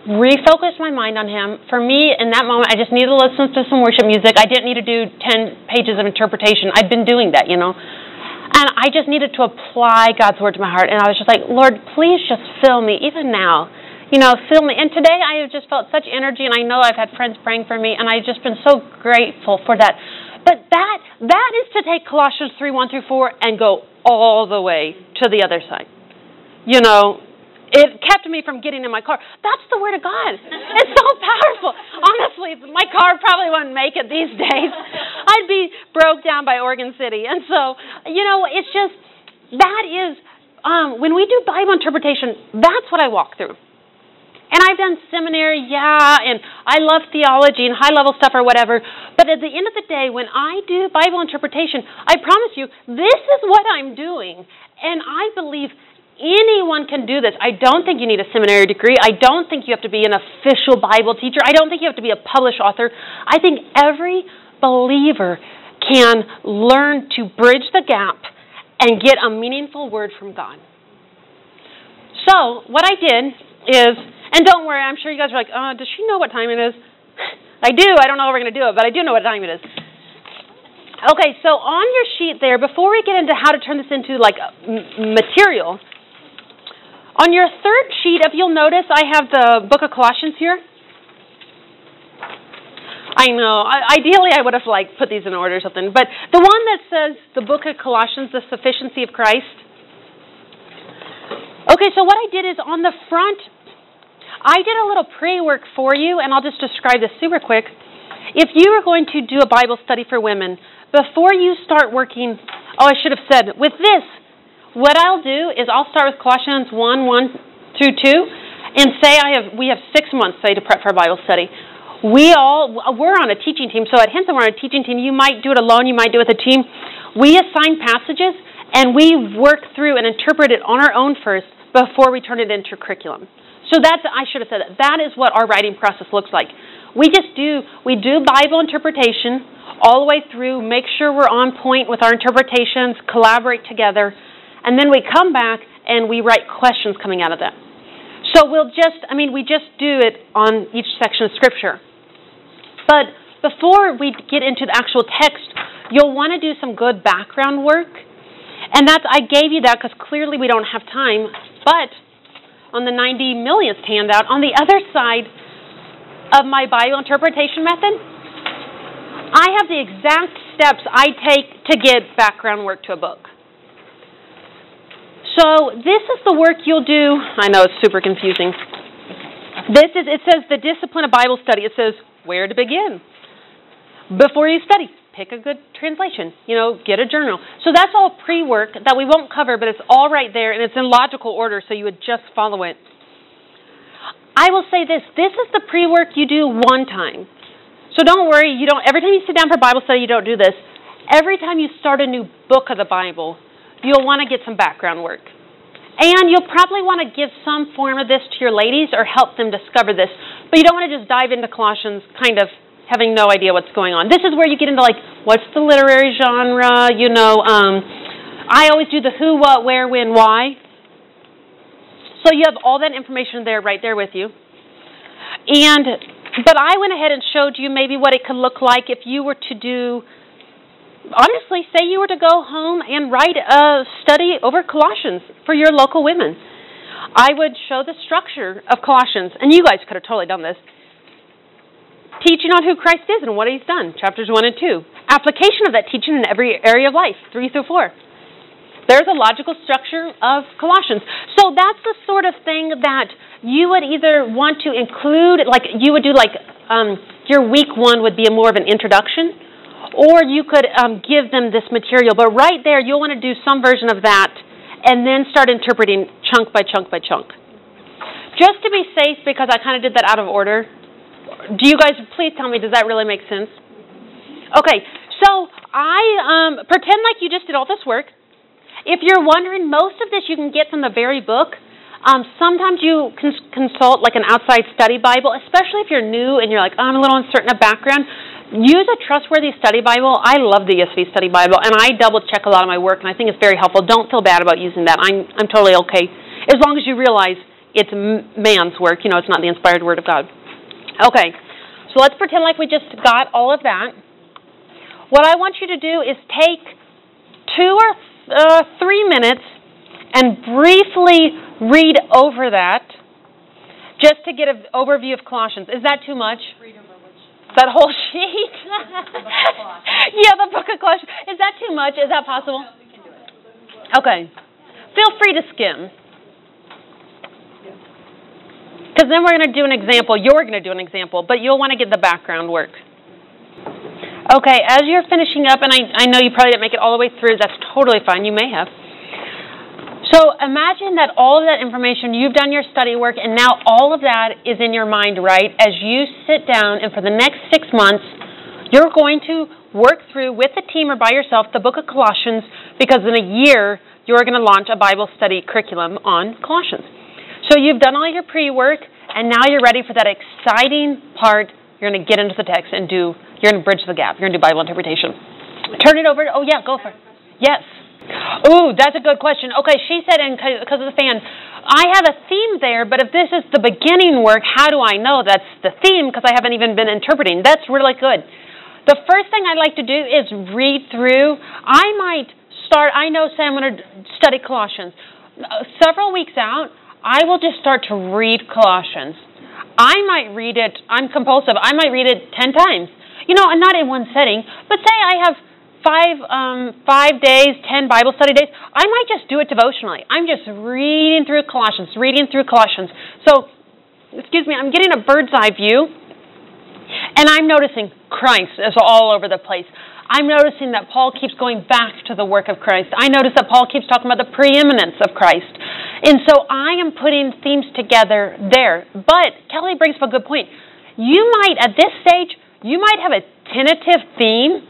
refocus my mind on him. For me, in that moment, I just needed to listen to some worship music. I didn't need to do 10 pages of interpretation. I'd been doing that, you know. And I just needed to apply God's word to my heart. And I was just like, Lord, please just fill me, even now. You know, fill me. And today I have just felt such energy, and I know I've had friends praying for me, and I've just been so grateful for that. But that that is to take Colossians 3 1 through 4 and go all the way to the other side. You know, it kept me from getting in my car. That's the word of God. It's so powerful. Honestly, my car probably wouldn't make it these (laughs) days. I'd be broke down by Oregon City. And so, you know, it's just that is um, when we do Bible interpretation, that's what I walk through. And I've done seminary, yeah, and I love theology and high level stuff or whatever. But at the end of the day, when I do Bible interpretation, I promise you, this is what I'm doing. And I believe Anyone can do this. I don't think you need a seminary degree. I don't think you have to be an official Bible teacher. I don't think you have to be a published author. I think every believer can learn to bridge the gap and get a meaningful word from God. So, what I did is, and don't worry, I'm sure you guys are like, oh, does she know what time it is? (laughs) I do. I don't know if we're going to do it, but I do know what time it is. Okay, so on your sheet there, before we get into how to turn this into like material, on your third sheet, if you'll notice, I have the book of Colossians here. I know. Ideally, I would have like put these in order or something. But the one that says the book of Colossians, the sufficiency of Christ. Okay, so what I did is on the front, I did a little pre-work for you, and I'll just describe this super quick. If you are going to do a Bible study for women, before you start working, oh, I should have said, with this, what I'll do is I'll start with Colossians 1 1 through 2 and say I have we have six months say to prep for a Bible study. We all we're on a teaching team, so at Hinson we're on a teaching team. You might do it alone, you might do it with a team. We assign passages and we work through and interpret it on our own first before we turn it into curriculum. So that's I should have said that. That is what our writing process looks like. We just do we do Bible interpretation all the way through, make sure we're on point with our interpretations, collaborate together, and then we come back and we write questions coming out of that. So we'll just, I mean, we just do it on each section of Scripture. But before we get into the actual text, you'll want to do some good background work. And that's, I gave you that because clearly we don't have time. But on the 90 millionth handout, on the other side of my Bible interpretation method, I have the exact steps I take to get background work to a book. So this is the work you'll do. I know it's super confusing. This is it says the discipline of Bible study. It says where to begin. Before you study, pick a good translation. You know, get a journal. So that's all pre-work that we won't cover, but it's all right there, and it's in logical order, so you would just follow it. I will say this: this is the pre-work you do one time. So don't worry. You don't. Every time you sit down for Bible study, you don't do this. Every time you start a new book of the Bible, you'll want to get some background work. And you'll probably want to give some form of this to your ladies or help them discover this. But you don't want to just dive into Colossians kind of having no idea what's going on. This is where you get into like, what's the literary genre? You know, um, I always do the who, what, where, when, why. So you have all that information there, right there with you. And, but I went ahead and showed you maybe what it could look like if you were to do honestly, say you were to go home and write a study over Colossians for your local women. I would show the structure of Colossians, and you guys could have totally done this. Teaching on who Christ is and what he's done, chapters 1 and 2. Application of that teaching in every area of life, 3 through 4. There's a logical structure of Colossians. So that's the sort of thing that you would either want to include, like you would do, like um, your week one would be more of an introduction or you could um, give them this material. But right there, you'll want to do some version of that and then start interpreting chunk by chunk by chunk. Just to be safe, because I kind of did that out of order, do you guys please tell me, does that really make sense? Okay, so I um, pretend like you just did all this work. If you're wondering, most of this you can get from the very book. Um, sometimes you cons- consult like an outside study Bible, especially if you're new and you're like, oh, I'm a little uncertain of background use a trustworthy study Bible. I love the ESV study Bible, and I double check a lot of my work, and I think it's very helpful. Don't feel bad about using that. I'm I'm totally okay, as long as you realize it's man's work. You know, it's not the inspired word of God. Okay, so let's pretend like we just got all of that. What I want you to do is take two or uh, three minutes and briefly read over that, just to get an overview of Colossians. Is that too much? That whole sheet? (laughs) yeah, the book of Colossians. Is that too much? Is that possible? Okay. Feel free to skim. Because then we're going to do an example. You're going to do an example, but you'll want to get the background work. Okay, as you're finishing up, and I, I know you probably didn't make it all the way through, that's totally fine. You may have. So imagine that all of that information, you've done your study work, and now all of that is in your mind, right? As you sit down, and for the next six months, you're going to work through with a team or by yourself the book of Colossians because in a year, you're going to launch a Bible study curriculum on Colossians. So you've done all your pre work, and now you're ready for that exciting part. You're going to get into the text and do, you're going to bridge the gap. You're going to do Bible interpretation. Turn it over. Oh, yeah, go for it. Yes. Ooh, that's a good question. Okay, she said, and because of the fan, I have a theme there, but if this is the beginning work, how do I know that's the theme? Because I haven't even been interpreting. That's really good. The first thing I'd like to do is read through. I might start, I know, say I'm going to study Colossians. Several weeks out, I will just start to read Colossians. I might read it, I'm compulsive, I might read it 10 times. You know, and not in one setting, but say I have five um, five days, ten Bible study days, I might just do it devotionally. I'm just reading through Colossians, reading through Colossians. So, excuse me, I'm getting a bird's eye view, and I'm noticing Christ is all over the place. I'm noticing that Paul keeps going back to the work of Christ. I notice that Paul keeps talking about the preeminence of Christ. And so I am putting themes together there. But Kelly brings up a good point. You might, at this stage, you might have a tentative theme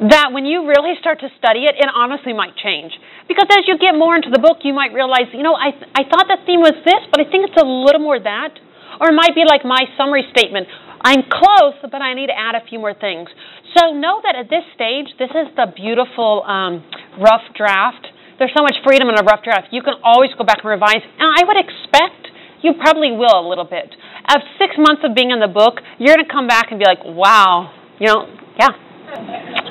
that when you really start to study it, it honestly might change. Because as you get more into the book, you might realize, you know, I, I thought the theme was this, but I think it's a little more that. Or it might be like my summary statement I'm close, but I need to add a few more things. So know that at this stage, this is the beautiful um, rough draft. There's so much freedom in a rough draft. You can always go back and revise. And I would expect you probably will a little bit. Of six months of being in the book, you're going to come back and be like, wow, you know, yeah,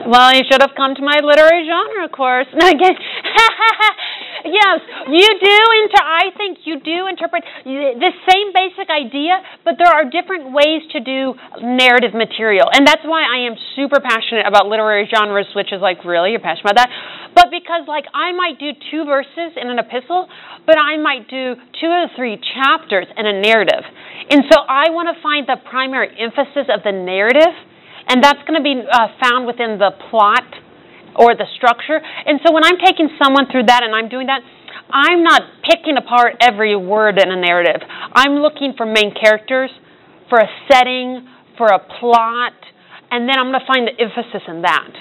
well, you should have come to my literary genre course. (laughs) No, again. (laughs) yes, you do. Inter- I think you do interpret the same basic idea, but there are different ways to do narrative material, and that's why I am super passionate about literary genres. Which is like, really, you're passionate about that? But because, like, I might do two verses in an epistle, but I might do two or three chapters in a narrative, and so I want to find the primary emphasis of the narrative and that's going to be uh, found within the plot or the structure. And so when I'm taking someone through that and I'm doing that, I'm not picking apart every word in a narrative. I'm looking for main characters, for a setting, for a plot, and then I'm going to find the emphasis in that.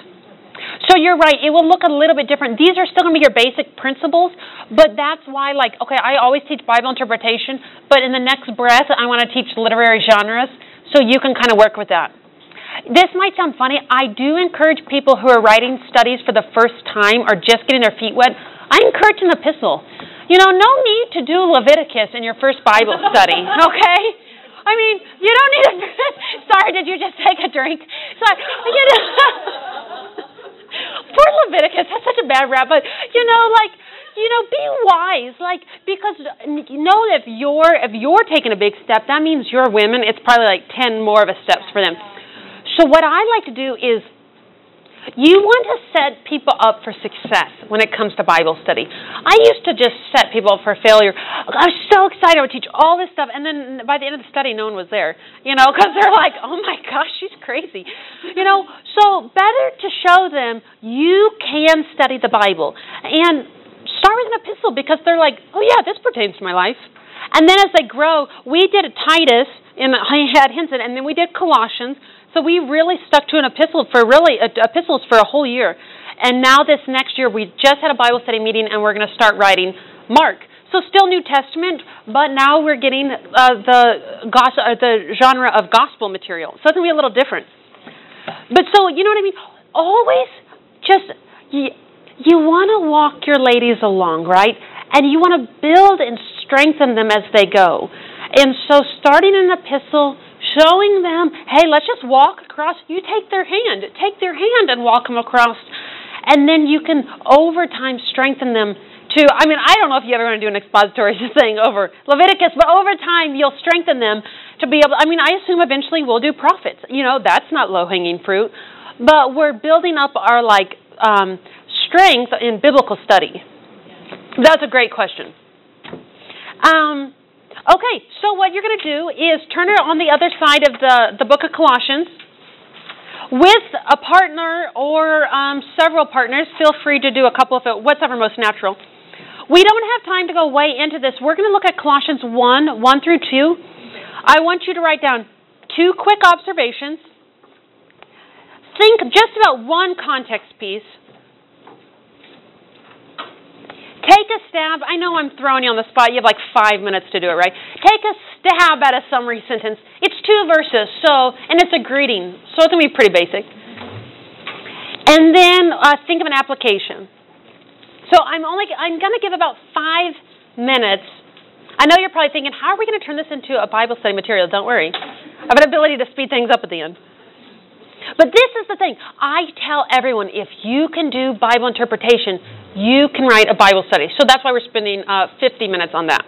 So you're right, it will look a little bit different. These are still going to be your basic principles, but that's why, like, okay, I always teach Bible interpretation, but in the next breath, I want to teach literary genres, so you can kind of work with that. This might sound funny. I do encourage people who are writing studies for the first time or just getting their feet wet. I encourage an epistle. You know, no need to do Leviticus in your first Bible (laughs) study, okay? I mean, you don't need a. (laughs) Sorry, did you just take a drink? Sorry, you know. (laughs) Poor Leviticus, that's such a bad rap, but you know, like, you know, be wise, like, because you know if you're if you're taking a big step, that means your women. It's probably like ten more of a steps for them. So what I like to do is you want to set people up for success when it comes to Bible study. I used to just set people up for failure. I was so excited. I would teach all this stuff, and then by the end of the study, no one was there. You know, because they're like, "Oh my gosh, she's crazy." You know, so better to show them you can study the Bible and start with an epistle because they're like, "Oh yeah, this pertains to my life." And then as they grow, we did a Titus in had Hinson, and then we did Colossians. So we really stuck to an epistle for really uh, epistles for a whole year. And now this next year, we just had a Bible study meeting, and we're going to start writing Mark. So still New Testament, but now we're getting uh, the gos- uh, the genre of gospel material. So it's going to be a little different. But so you know what I mean. Always just you, you want to walk your ladies along, right? And you want to build and strengthen them as they go. And so starting an epistle showing them, hey, let's just walk across. You take their hand, take their hand and walk them across. And then you can, over time, strengthen them to, I mean, I don't know if you ever want to do an expository (laughs) thing over Leviticus, but over time, you'll strengthen them to be able, I mean, I assume eventually we'll do prophets. You know, that's not low hanging fruit. But we're building up our, like, um, strength in biblical study. That's a great question. Um, Okay, so what you're going to do is turn it on the other side of the, the book of Colossians. With a partner or um, several partners, feel free to do a couple of it, whatever most natural. We don't have time to go way into this. We're going to look at Colossians 1 1 through 2. I want you to write down two quick observations. Think just about one context piece Take a stab. I know I'm throwing you on the spot. You have like five minutes to do it, right? Take a stab at a summary sentence. It's two verses, so and it's a greeting, so it's gonna be pretty basic. And then uh, think of an application. So I'm only I'm gonna give about five minutes. I know you're probably thinking, how are we going to turn this into a Bible study material? Don't worry. I have an ability to speed things up at the end. But this is the thing. I tell everyone if you can do Bible interpretation, you can write a Bible study. So that's why we're spending uh, 50 minutes on that.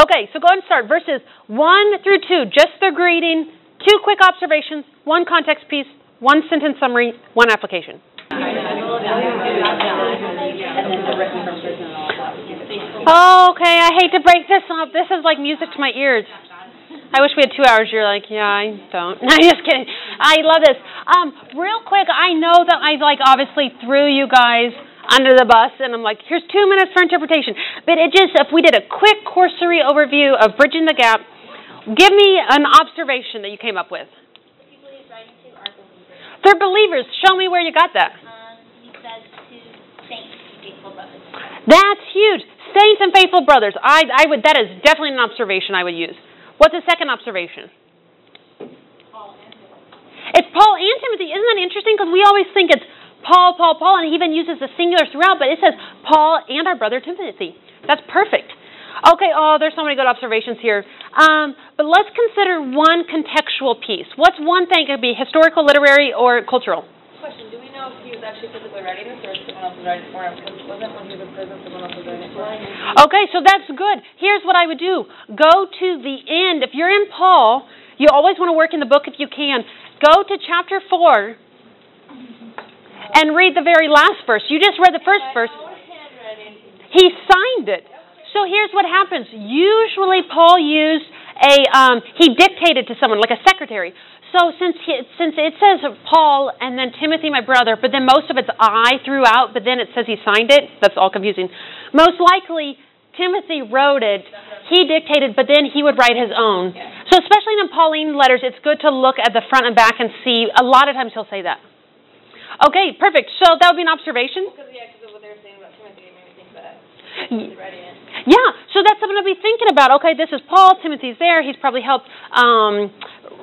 Okay, so go ahead and start. Verses 1 through 2, just the greeting, two quick observations, one context piece, one sentence summary, one application. Okay, I hate to break this up. This is like music to my ears. I wish we had two hours. You're like, yeah, I don't. (laughs) No, I'm just kidding. I love this. Um, real quick, I know that I like obviously threw you guys under the bus, and I'm like, here's two minutes for interpretation. But it just, if we did a quick cursory overview of bridging the gap, give me an observation that you came up with.
The people he's writing to are believers.
They're believers. Show me where you got that.
Um, he says to saints, faithful brothers.
That's huge. Saints and faithful brothers. I, I would. That is definitely an observation I would use. What's the second observation?
Paul.
It's Paul and Timothy. Isn't that interesting? Because we always think it's Paul, Paul, Paul, and he even uses the singular throughout, but it says Paul and our brother Timothy. That's perfect. Okay, oh, there's so many good observations here. Um, but let's consider one contextual piece. What's one thing? It could be historical, literary, or cultural.
Question, do we know if he was actually physically writing this or if someone else was writing for him? Because wasn't when he was in prison, someone else was writing for him?
Okay, so that's good. Here's what I would do go to the end. If you're in Paul, you always want to work in the book if you can. Go to chapter 4 and read the very last verse. You just read the first verse. He signed it. So here's what happens. Usually, Paul used a um, he dictated to someone like a secretary. So since he, since it says Paul and then Timothy, my brother, but then most of it's I throughout, but then it says he signed it. That's all confusing. Most likely Timothy wrote it. He dictated, but then he would write his own. So especially in the Pauline letters, it's good to look at the front and back and see. A lot of times he'll say that. Okay, perfect. So that would be an observation.
Yeah,
so that's something to be thinking about. Okay, this is Paul. Timothy's there. He's probably helped. Um,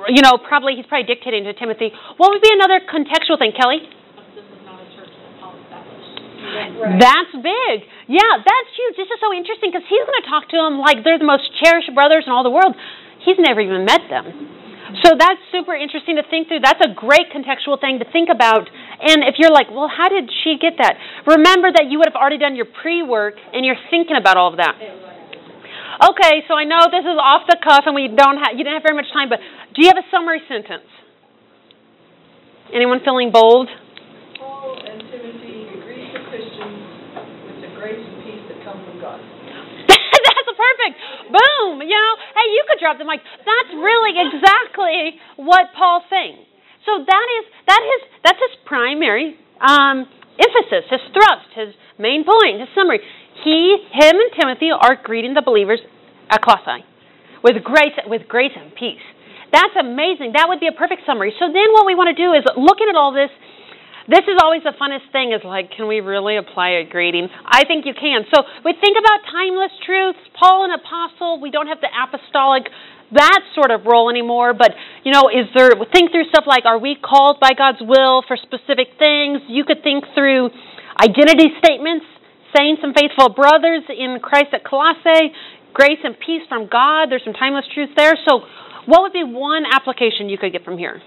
you know, probably he's probably dictating to Timothy. What would be another contextual thing, Kelly? That's big. Yeah, that's huge. This is so interesting because he's going to talk to them like they're the most cherished brothers in all the world. He's never even met them. So that's super interesting to think through. That's a great contextual thing to think about. And if you're like, well, how did she get that? Remember that you would have already done your pre work and you're thinking about all of that. Okay, so I know this is off the cuff and we don't have you didn't have very much time, but do you have a summary sentence? Anyone feeling bold?
Paul and Timothy agree to Christians with the grace and peace that come from God. (laughs)
That's perfect. Boom. You know, hey, you could drop the mic. That's really exactly what Paul's saying. So that is that is that's his primary um, emphasis, his thrust, his main point, his summary. He, him, and Timothy are greeting the believers at Colossae with grace, with grace and peace. That's amazing. That would be a perfect summary. So then, what we want to do is looking at all this. This is always the funnest thing. Is like, can we really apply a greeting? I think you can. So we think about timeless truths. Paul, an apostle. We don't have the apostolic that sort of role anymore. But you know, is there think through stuff like, are we called by God's will for specific things? You could think through identity statements, saints and faithful brothers in Christ at Colossae, grace and peace from God. There's some timeless truths there. So, what would be one application you could get from here?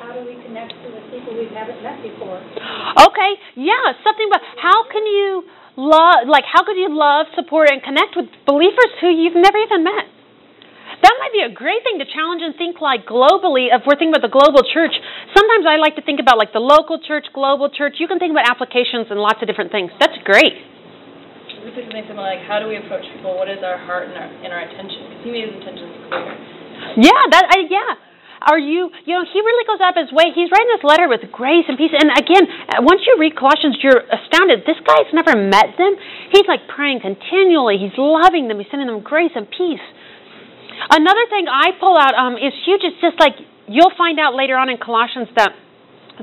How do we connect to the people we haven't met before?
Okay, yeah, something about how can you love, like, how could you love, support, and connect with believers who you've never even met? That might be a great thing to challenge and think like globally. If we're thinking about the global church, sometimes I like to think about like the local church, global church. You can think about applications and lots of different things. That's great.
Could say something like, how do we approach people? What is our heart and our, and our intention? Because he made his intentions clear.
Yeah, that I, yeah. Are you, you know, he really goes out of his way. He's writing this letter with grace and peace. And again, uh, once you read Colossians, you're astounded. This guy's never met them. He's like praying continually. He's loving them. He's sending them grace and peace. Another thing I pull out um, is huge. It's just like you'll find out later on in Colossians that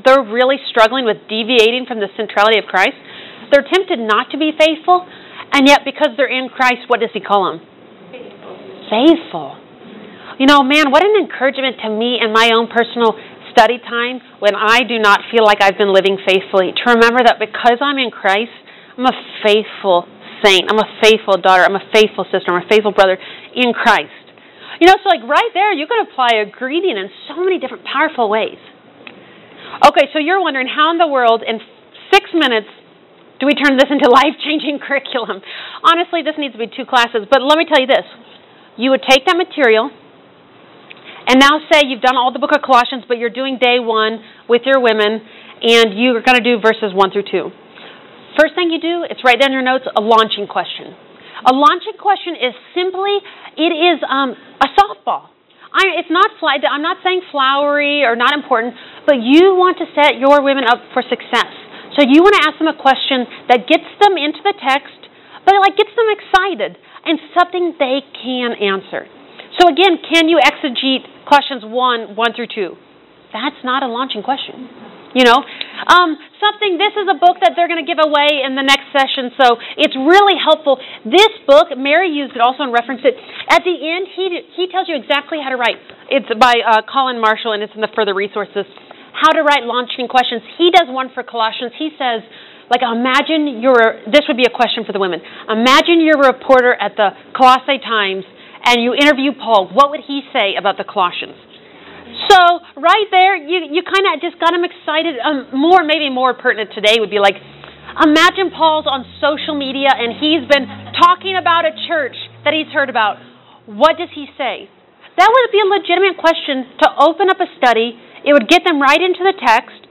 they're really struggling with deviating from the centrality of Christ. They're tempted not to be faithful, and yet because they're in Christ, what does he call them? Faithful. Faithful. You know, man, what an encouragement to me in my own personal study time when I do not feel like I've been living faithfully. To remember that because I'm in Christ, I'm a faithful saint. I'm a faithful daughter. I'm a faithful sister. I'm a faithful brother in Christ. You know, so like right there, you can apply a greeting in so many different powerful ways. Okay, so you're wondering how in the world, in six minutes, do we turn this into (laughs) life changing curriculum? Honestly, this needs to be two classes, but let me tell you this. You would take that material, and now say you've done all the book of Colossians, but you're doing day one with your women, and you're going to do verses one through two. First thing you do, it's write down your notes, a launching question. A launching question is simply, it is um, a softball. I, it's not fly, I'm not saying flowery or not important, but you want to set your women up for success. So you want to ask them a question that gets them into the text, but it like gets them excited and something they can answer. So again, can you exegete Colossians 1, 1 through 2? That's not a launching question. You know, um, something. This is a book that they're going to give away in the next session, so it's really helpful. This book, Mary used it also and referenced it. At the end, he he tells you exactly how to write. It's by uh, Colin Marshall, and it's in the further resources. How to write launching questions. He does one for Colossians. He says, like, imagine you're. This would be a question for the women. Imagine you're a reporter at the Colossae Times, and you interview Paul. What would he say about the Colossians? So right there, you you kind of just got him excited. Um, more maybe more pertinent today would be like, imagine Paul's on social media and he's been talking about a church that he's heard about. What does he say? That would be a legitimate question to open up a study. It would get them right into the text,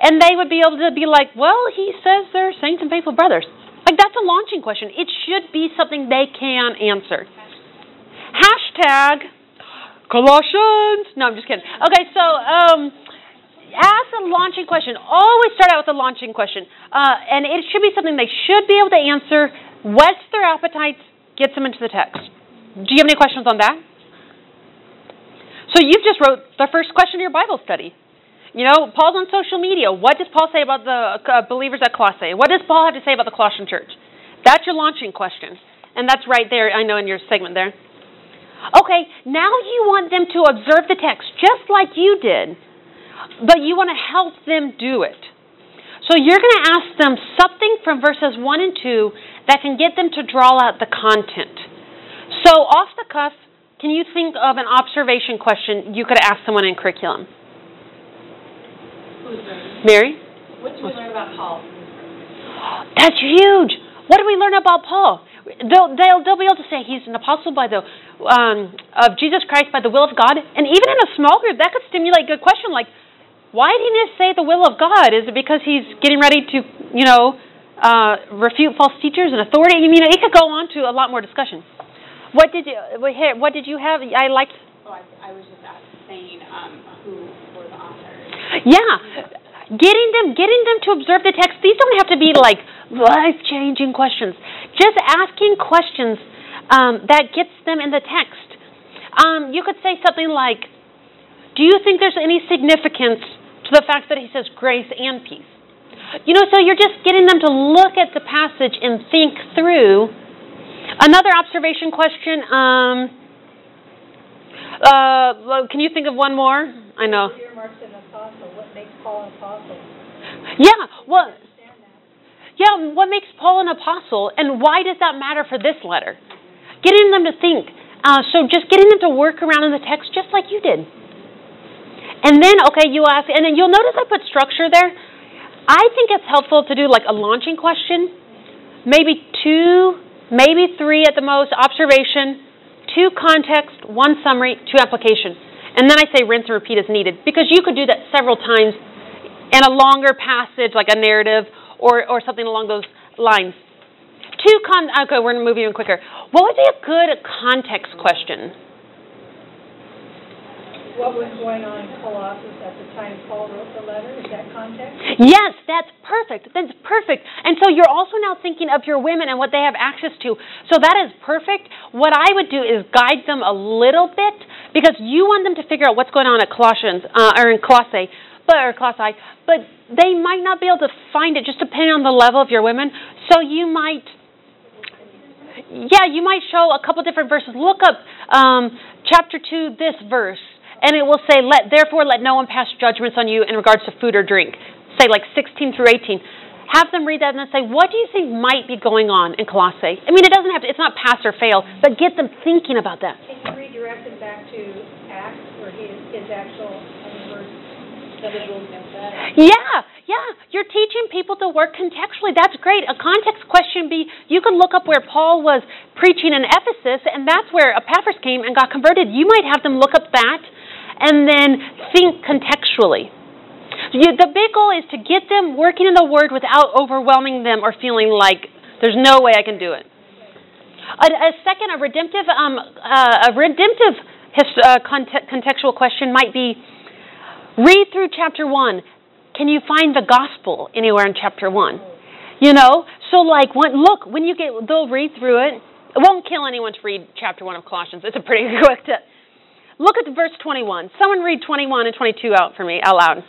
and they would be able to be like, well, he says they're saints and faithful brothers. Like that's a launching question. It should be something they can answer. Hashtag Colossians. No, I'm just kidding. Okay, so um, ask a launching question. Always start out with a launching question, uh, and it should be something they should be able to answer. Whets their appetites, gets them into the text. Do you have any questions on that? So you've just wrote the first question of your Bible study. You know, Paul's on social media. What does Paul say about the uh, believers at Colossae? What does Paul have to say about the Colossian church? That's your launching question. And that's right there, I know, in your segment there. Okay, now you want them to observe the text just like you did, but you want to help them do it. So you're going to ask them something from verses 1 and 2 that can get them to draw out the content. So, off the cuff, can you think of an observation question you could ask someone in curriculum? Mary?
What did we learn about Paul?
That's huge. What did we learn about Paul? They'll, they'll, they'll be able to say he's an apostle by the um, of Jesus Christ by the will of God, and even in a small group, that could stimulate a good question like, why didn't he say the will of God? Is it because he's getting ready to, you know, uh, refute false teachers and authority? I mean, it could go on to a lot more discussion. What did you what did you have? I liked.
Oh, I, I was just saying um, who were the authors.
Yeah, getting them getting them to observe the text. These don't have to be like life changing questions. Just asking questions um, that gets them in the text. Um, you could say something like, "Do you think there's any significance to the fact that he says grace and peace?" You know, so you're just getting them to look at the passage and think through. Another observation question. Um, uh, can you think of one more? I know.
Earmarks an apostle, what makes Paul an apostle?
Yeah, well, yeah, what makes Paul an apostle and why does that matter for this letter? Getting them to think. Uh, so just getting them to work around in the text just like you did. And then, okay, you ask, and then you'll notice I put structure there. I think it's helpful to do like a launching question, maybe two, maybe three at the most, observation, two context, one summary, two application. And then I say rinse and repeat as needed because you could do that several times in a longer passage, like a narrative or, or something along those lines. Two con. Okay, we're gonna move even quicker. What would be a good context question?
What was going on in Colossus at the time Paul wrote the letter? Is that context?
Yes, that's perfect. That's perfect. And so you're also now thinking of your women and what they have access to. So that is perfect. What I would do is guide them a little bit because you want them to figure out what's going on at Colossians uh, or in Colossae, but or Colossae, but they might not be able to find it just depending on the level of your women. So you might yeah, you might show a couple different verses. Look up um, chapter 2, this verse, and it will say, let, Therefore, let no one pass judgments on you in regards to food or drink. Say like 16 through 18. Have them read that and then say, What do you think might be going on in Colossae? I mean, it doesn't have to, it's not pass or fail, but get them thinking about that.
Can you redirect it back to Acts where he, his actual words?
Yeah, yeah. You're teaching people to work contextually. That's great. A context question be you can look up where Paul was preaching in Ephesus, and that's where Epaphras came and got converted. You might have them look up that and then think contextually. The big goal is to get them working in the Word without overwhelming them or feeling like there's no way I can do it. A, a second, a redemptive, um, uh, a redemptive his, uh, conte- contextual question might be Read through chapter one. Can you find the gospel anywhere in chapter one? You know, so like, when, look, when you get, they'll read through it. It won't kill anyone to read chapter one of Colossians. It's a pretty (laughs) quick. To, look at verse 21. Someone read 21 and 22 out for me out loud.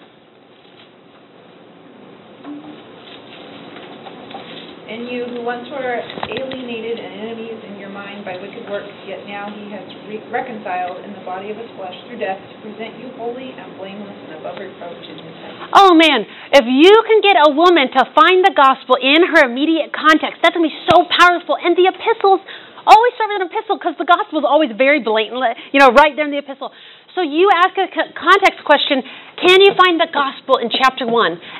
And you who once were alienated and enemies in your mind by wicked works, yet now he has re- reconciled in the body of his flesh through death to present you holy and blameless and above reproach in his sight.
Oh man, if you can get a woman to find the gospel in her immediate context, that's going to be so powerful. And the epistles always start with an epistle because the gospel is always very blatant, you know, right there in the epistle. So you ask a context question, can you find the gospel in chapter 1?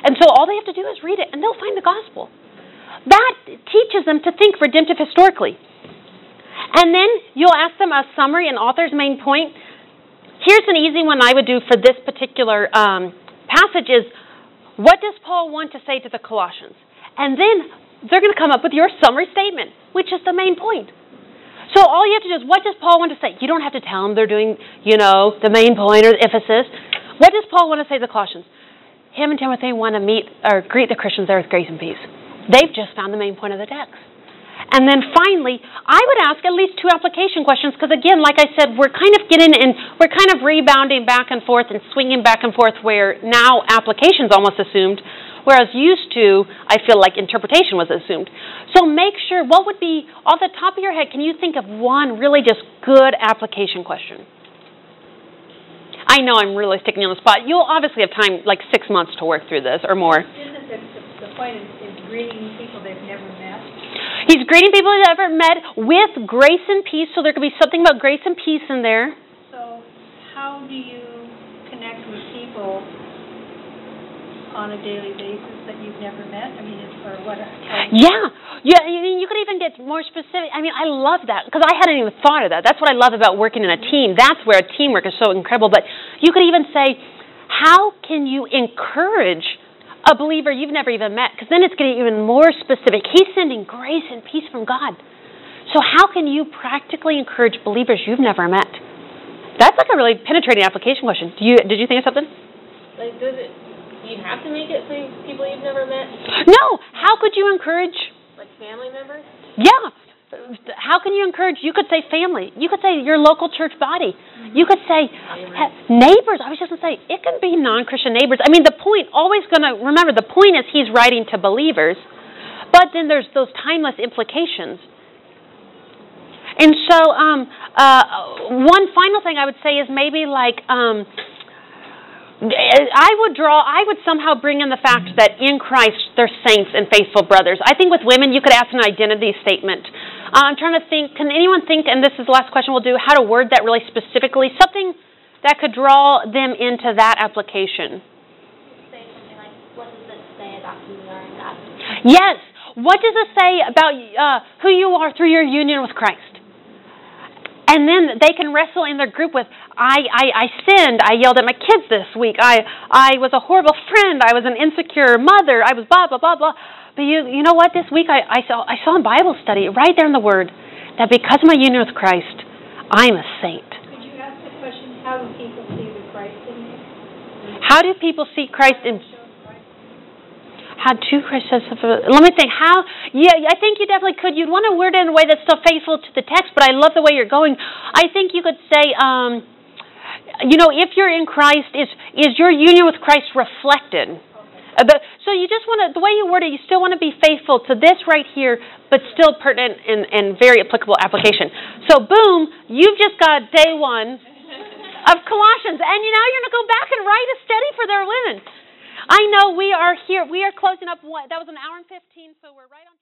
And so all they have to do is read it and they'll find the gospel. That teaches them to think redemptive historically. And then you'll ask them a summary and author's main point. Here's an easy one I would do for this particular um, passage is, what does Paul want to say to the Colossians? And then they're going to come up with your summary statement, which is the main point. So all you have to do is, what does Paul want to say? You don't have to tell them they're doing, you know, the main point or the emphasis. What does Paul want to say to the Colossians? Him and Timothy want to meet or greet the Christians there with grace and peace. They've just found the main point of the text. And then finally, I would ask at least two application questions because, again, like I said, we're kind of getting and we're kind of rebounding back and forth and swinging back and forth where now application's almost assumed, whereas used to, I feel like interpretation was assumed. So make sure, what would be, off the top of your head, can you think of one really just good application question? I know I'm really sticking you on the spot. You'll obviously have time, like six months to work through this or more.
Isn't the, the point is, is greeting people they've never met?
He's greeting people he's ever met with grace and peace, so there could be something about grace and peace in there.
So how do you connect with people on a daily basis that you've never met? I mean, it's for what?
Yeah, yeah. You could even get more specific. I mean, I love that because I hadn't even thought of that. That's what I love about working in a team. That's where teamwork is so incredible. But you could even say, how can you encourage a believer you've never even met? Because then it's getting even more specific. He's sending grace and peace from God. So how can you practically encourage believers you've never met? That's like a really penetrating application question. Do you did you think of something?
Like, does it, you have to make it for people you've never met?
No. How could you encourage
Like family members?
Yeah. How can you encourage? You could say family. You could say your local church body. You could say neighbors. I was just going to say it can be non-Christian neighbors. I mean, the point always going to remember the point is he's writing to believers, but then there's those timeless implications. And so, um, uh, one final thing I would say is maybe like um, I would draw, I would somehow bring in the fact that in Christ they're saints and faithful brothers. I think with women you could ask an identity statement. Uh, I'm trying to think, can anyone think, and this is the last question we'll do, how to word that really specifically? Something that could draw them into that application. Yes. What does it say about uh, who you are through your union with Christ? And then they can wrestle in their group with, I, I, I sinned. I yelled at my kids this week. I, I was a horrible friend. I was an insecure mother. I was blah, blah, blah, blah. But you, you know what? This week I, I, saw, I saw in Bible study, right there in the Word, that because of my union with Christ, I'm a saint.
Could you ask the question, how do people see the Christ in me?
How do people see Christ in How to Christians? Let me think. How? Yeah, I think you definitely could. You'd want to word it in a way that's still faithful to the text, but I love the way you're going. I think you could say, um, you know, if you're in Christ, is is your union with Christ reflected? Uh, the, so you just want to, the way you word it, you still want to be faithful to this right here, but still pertinent and, and very applicable application. So boom, you've just got day one of Colossians, and you now you're going to go back and write a study for their women. I know we are here. We are closing up. One, that was an hour and fifteen, so we're right on.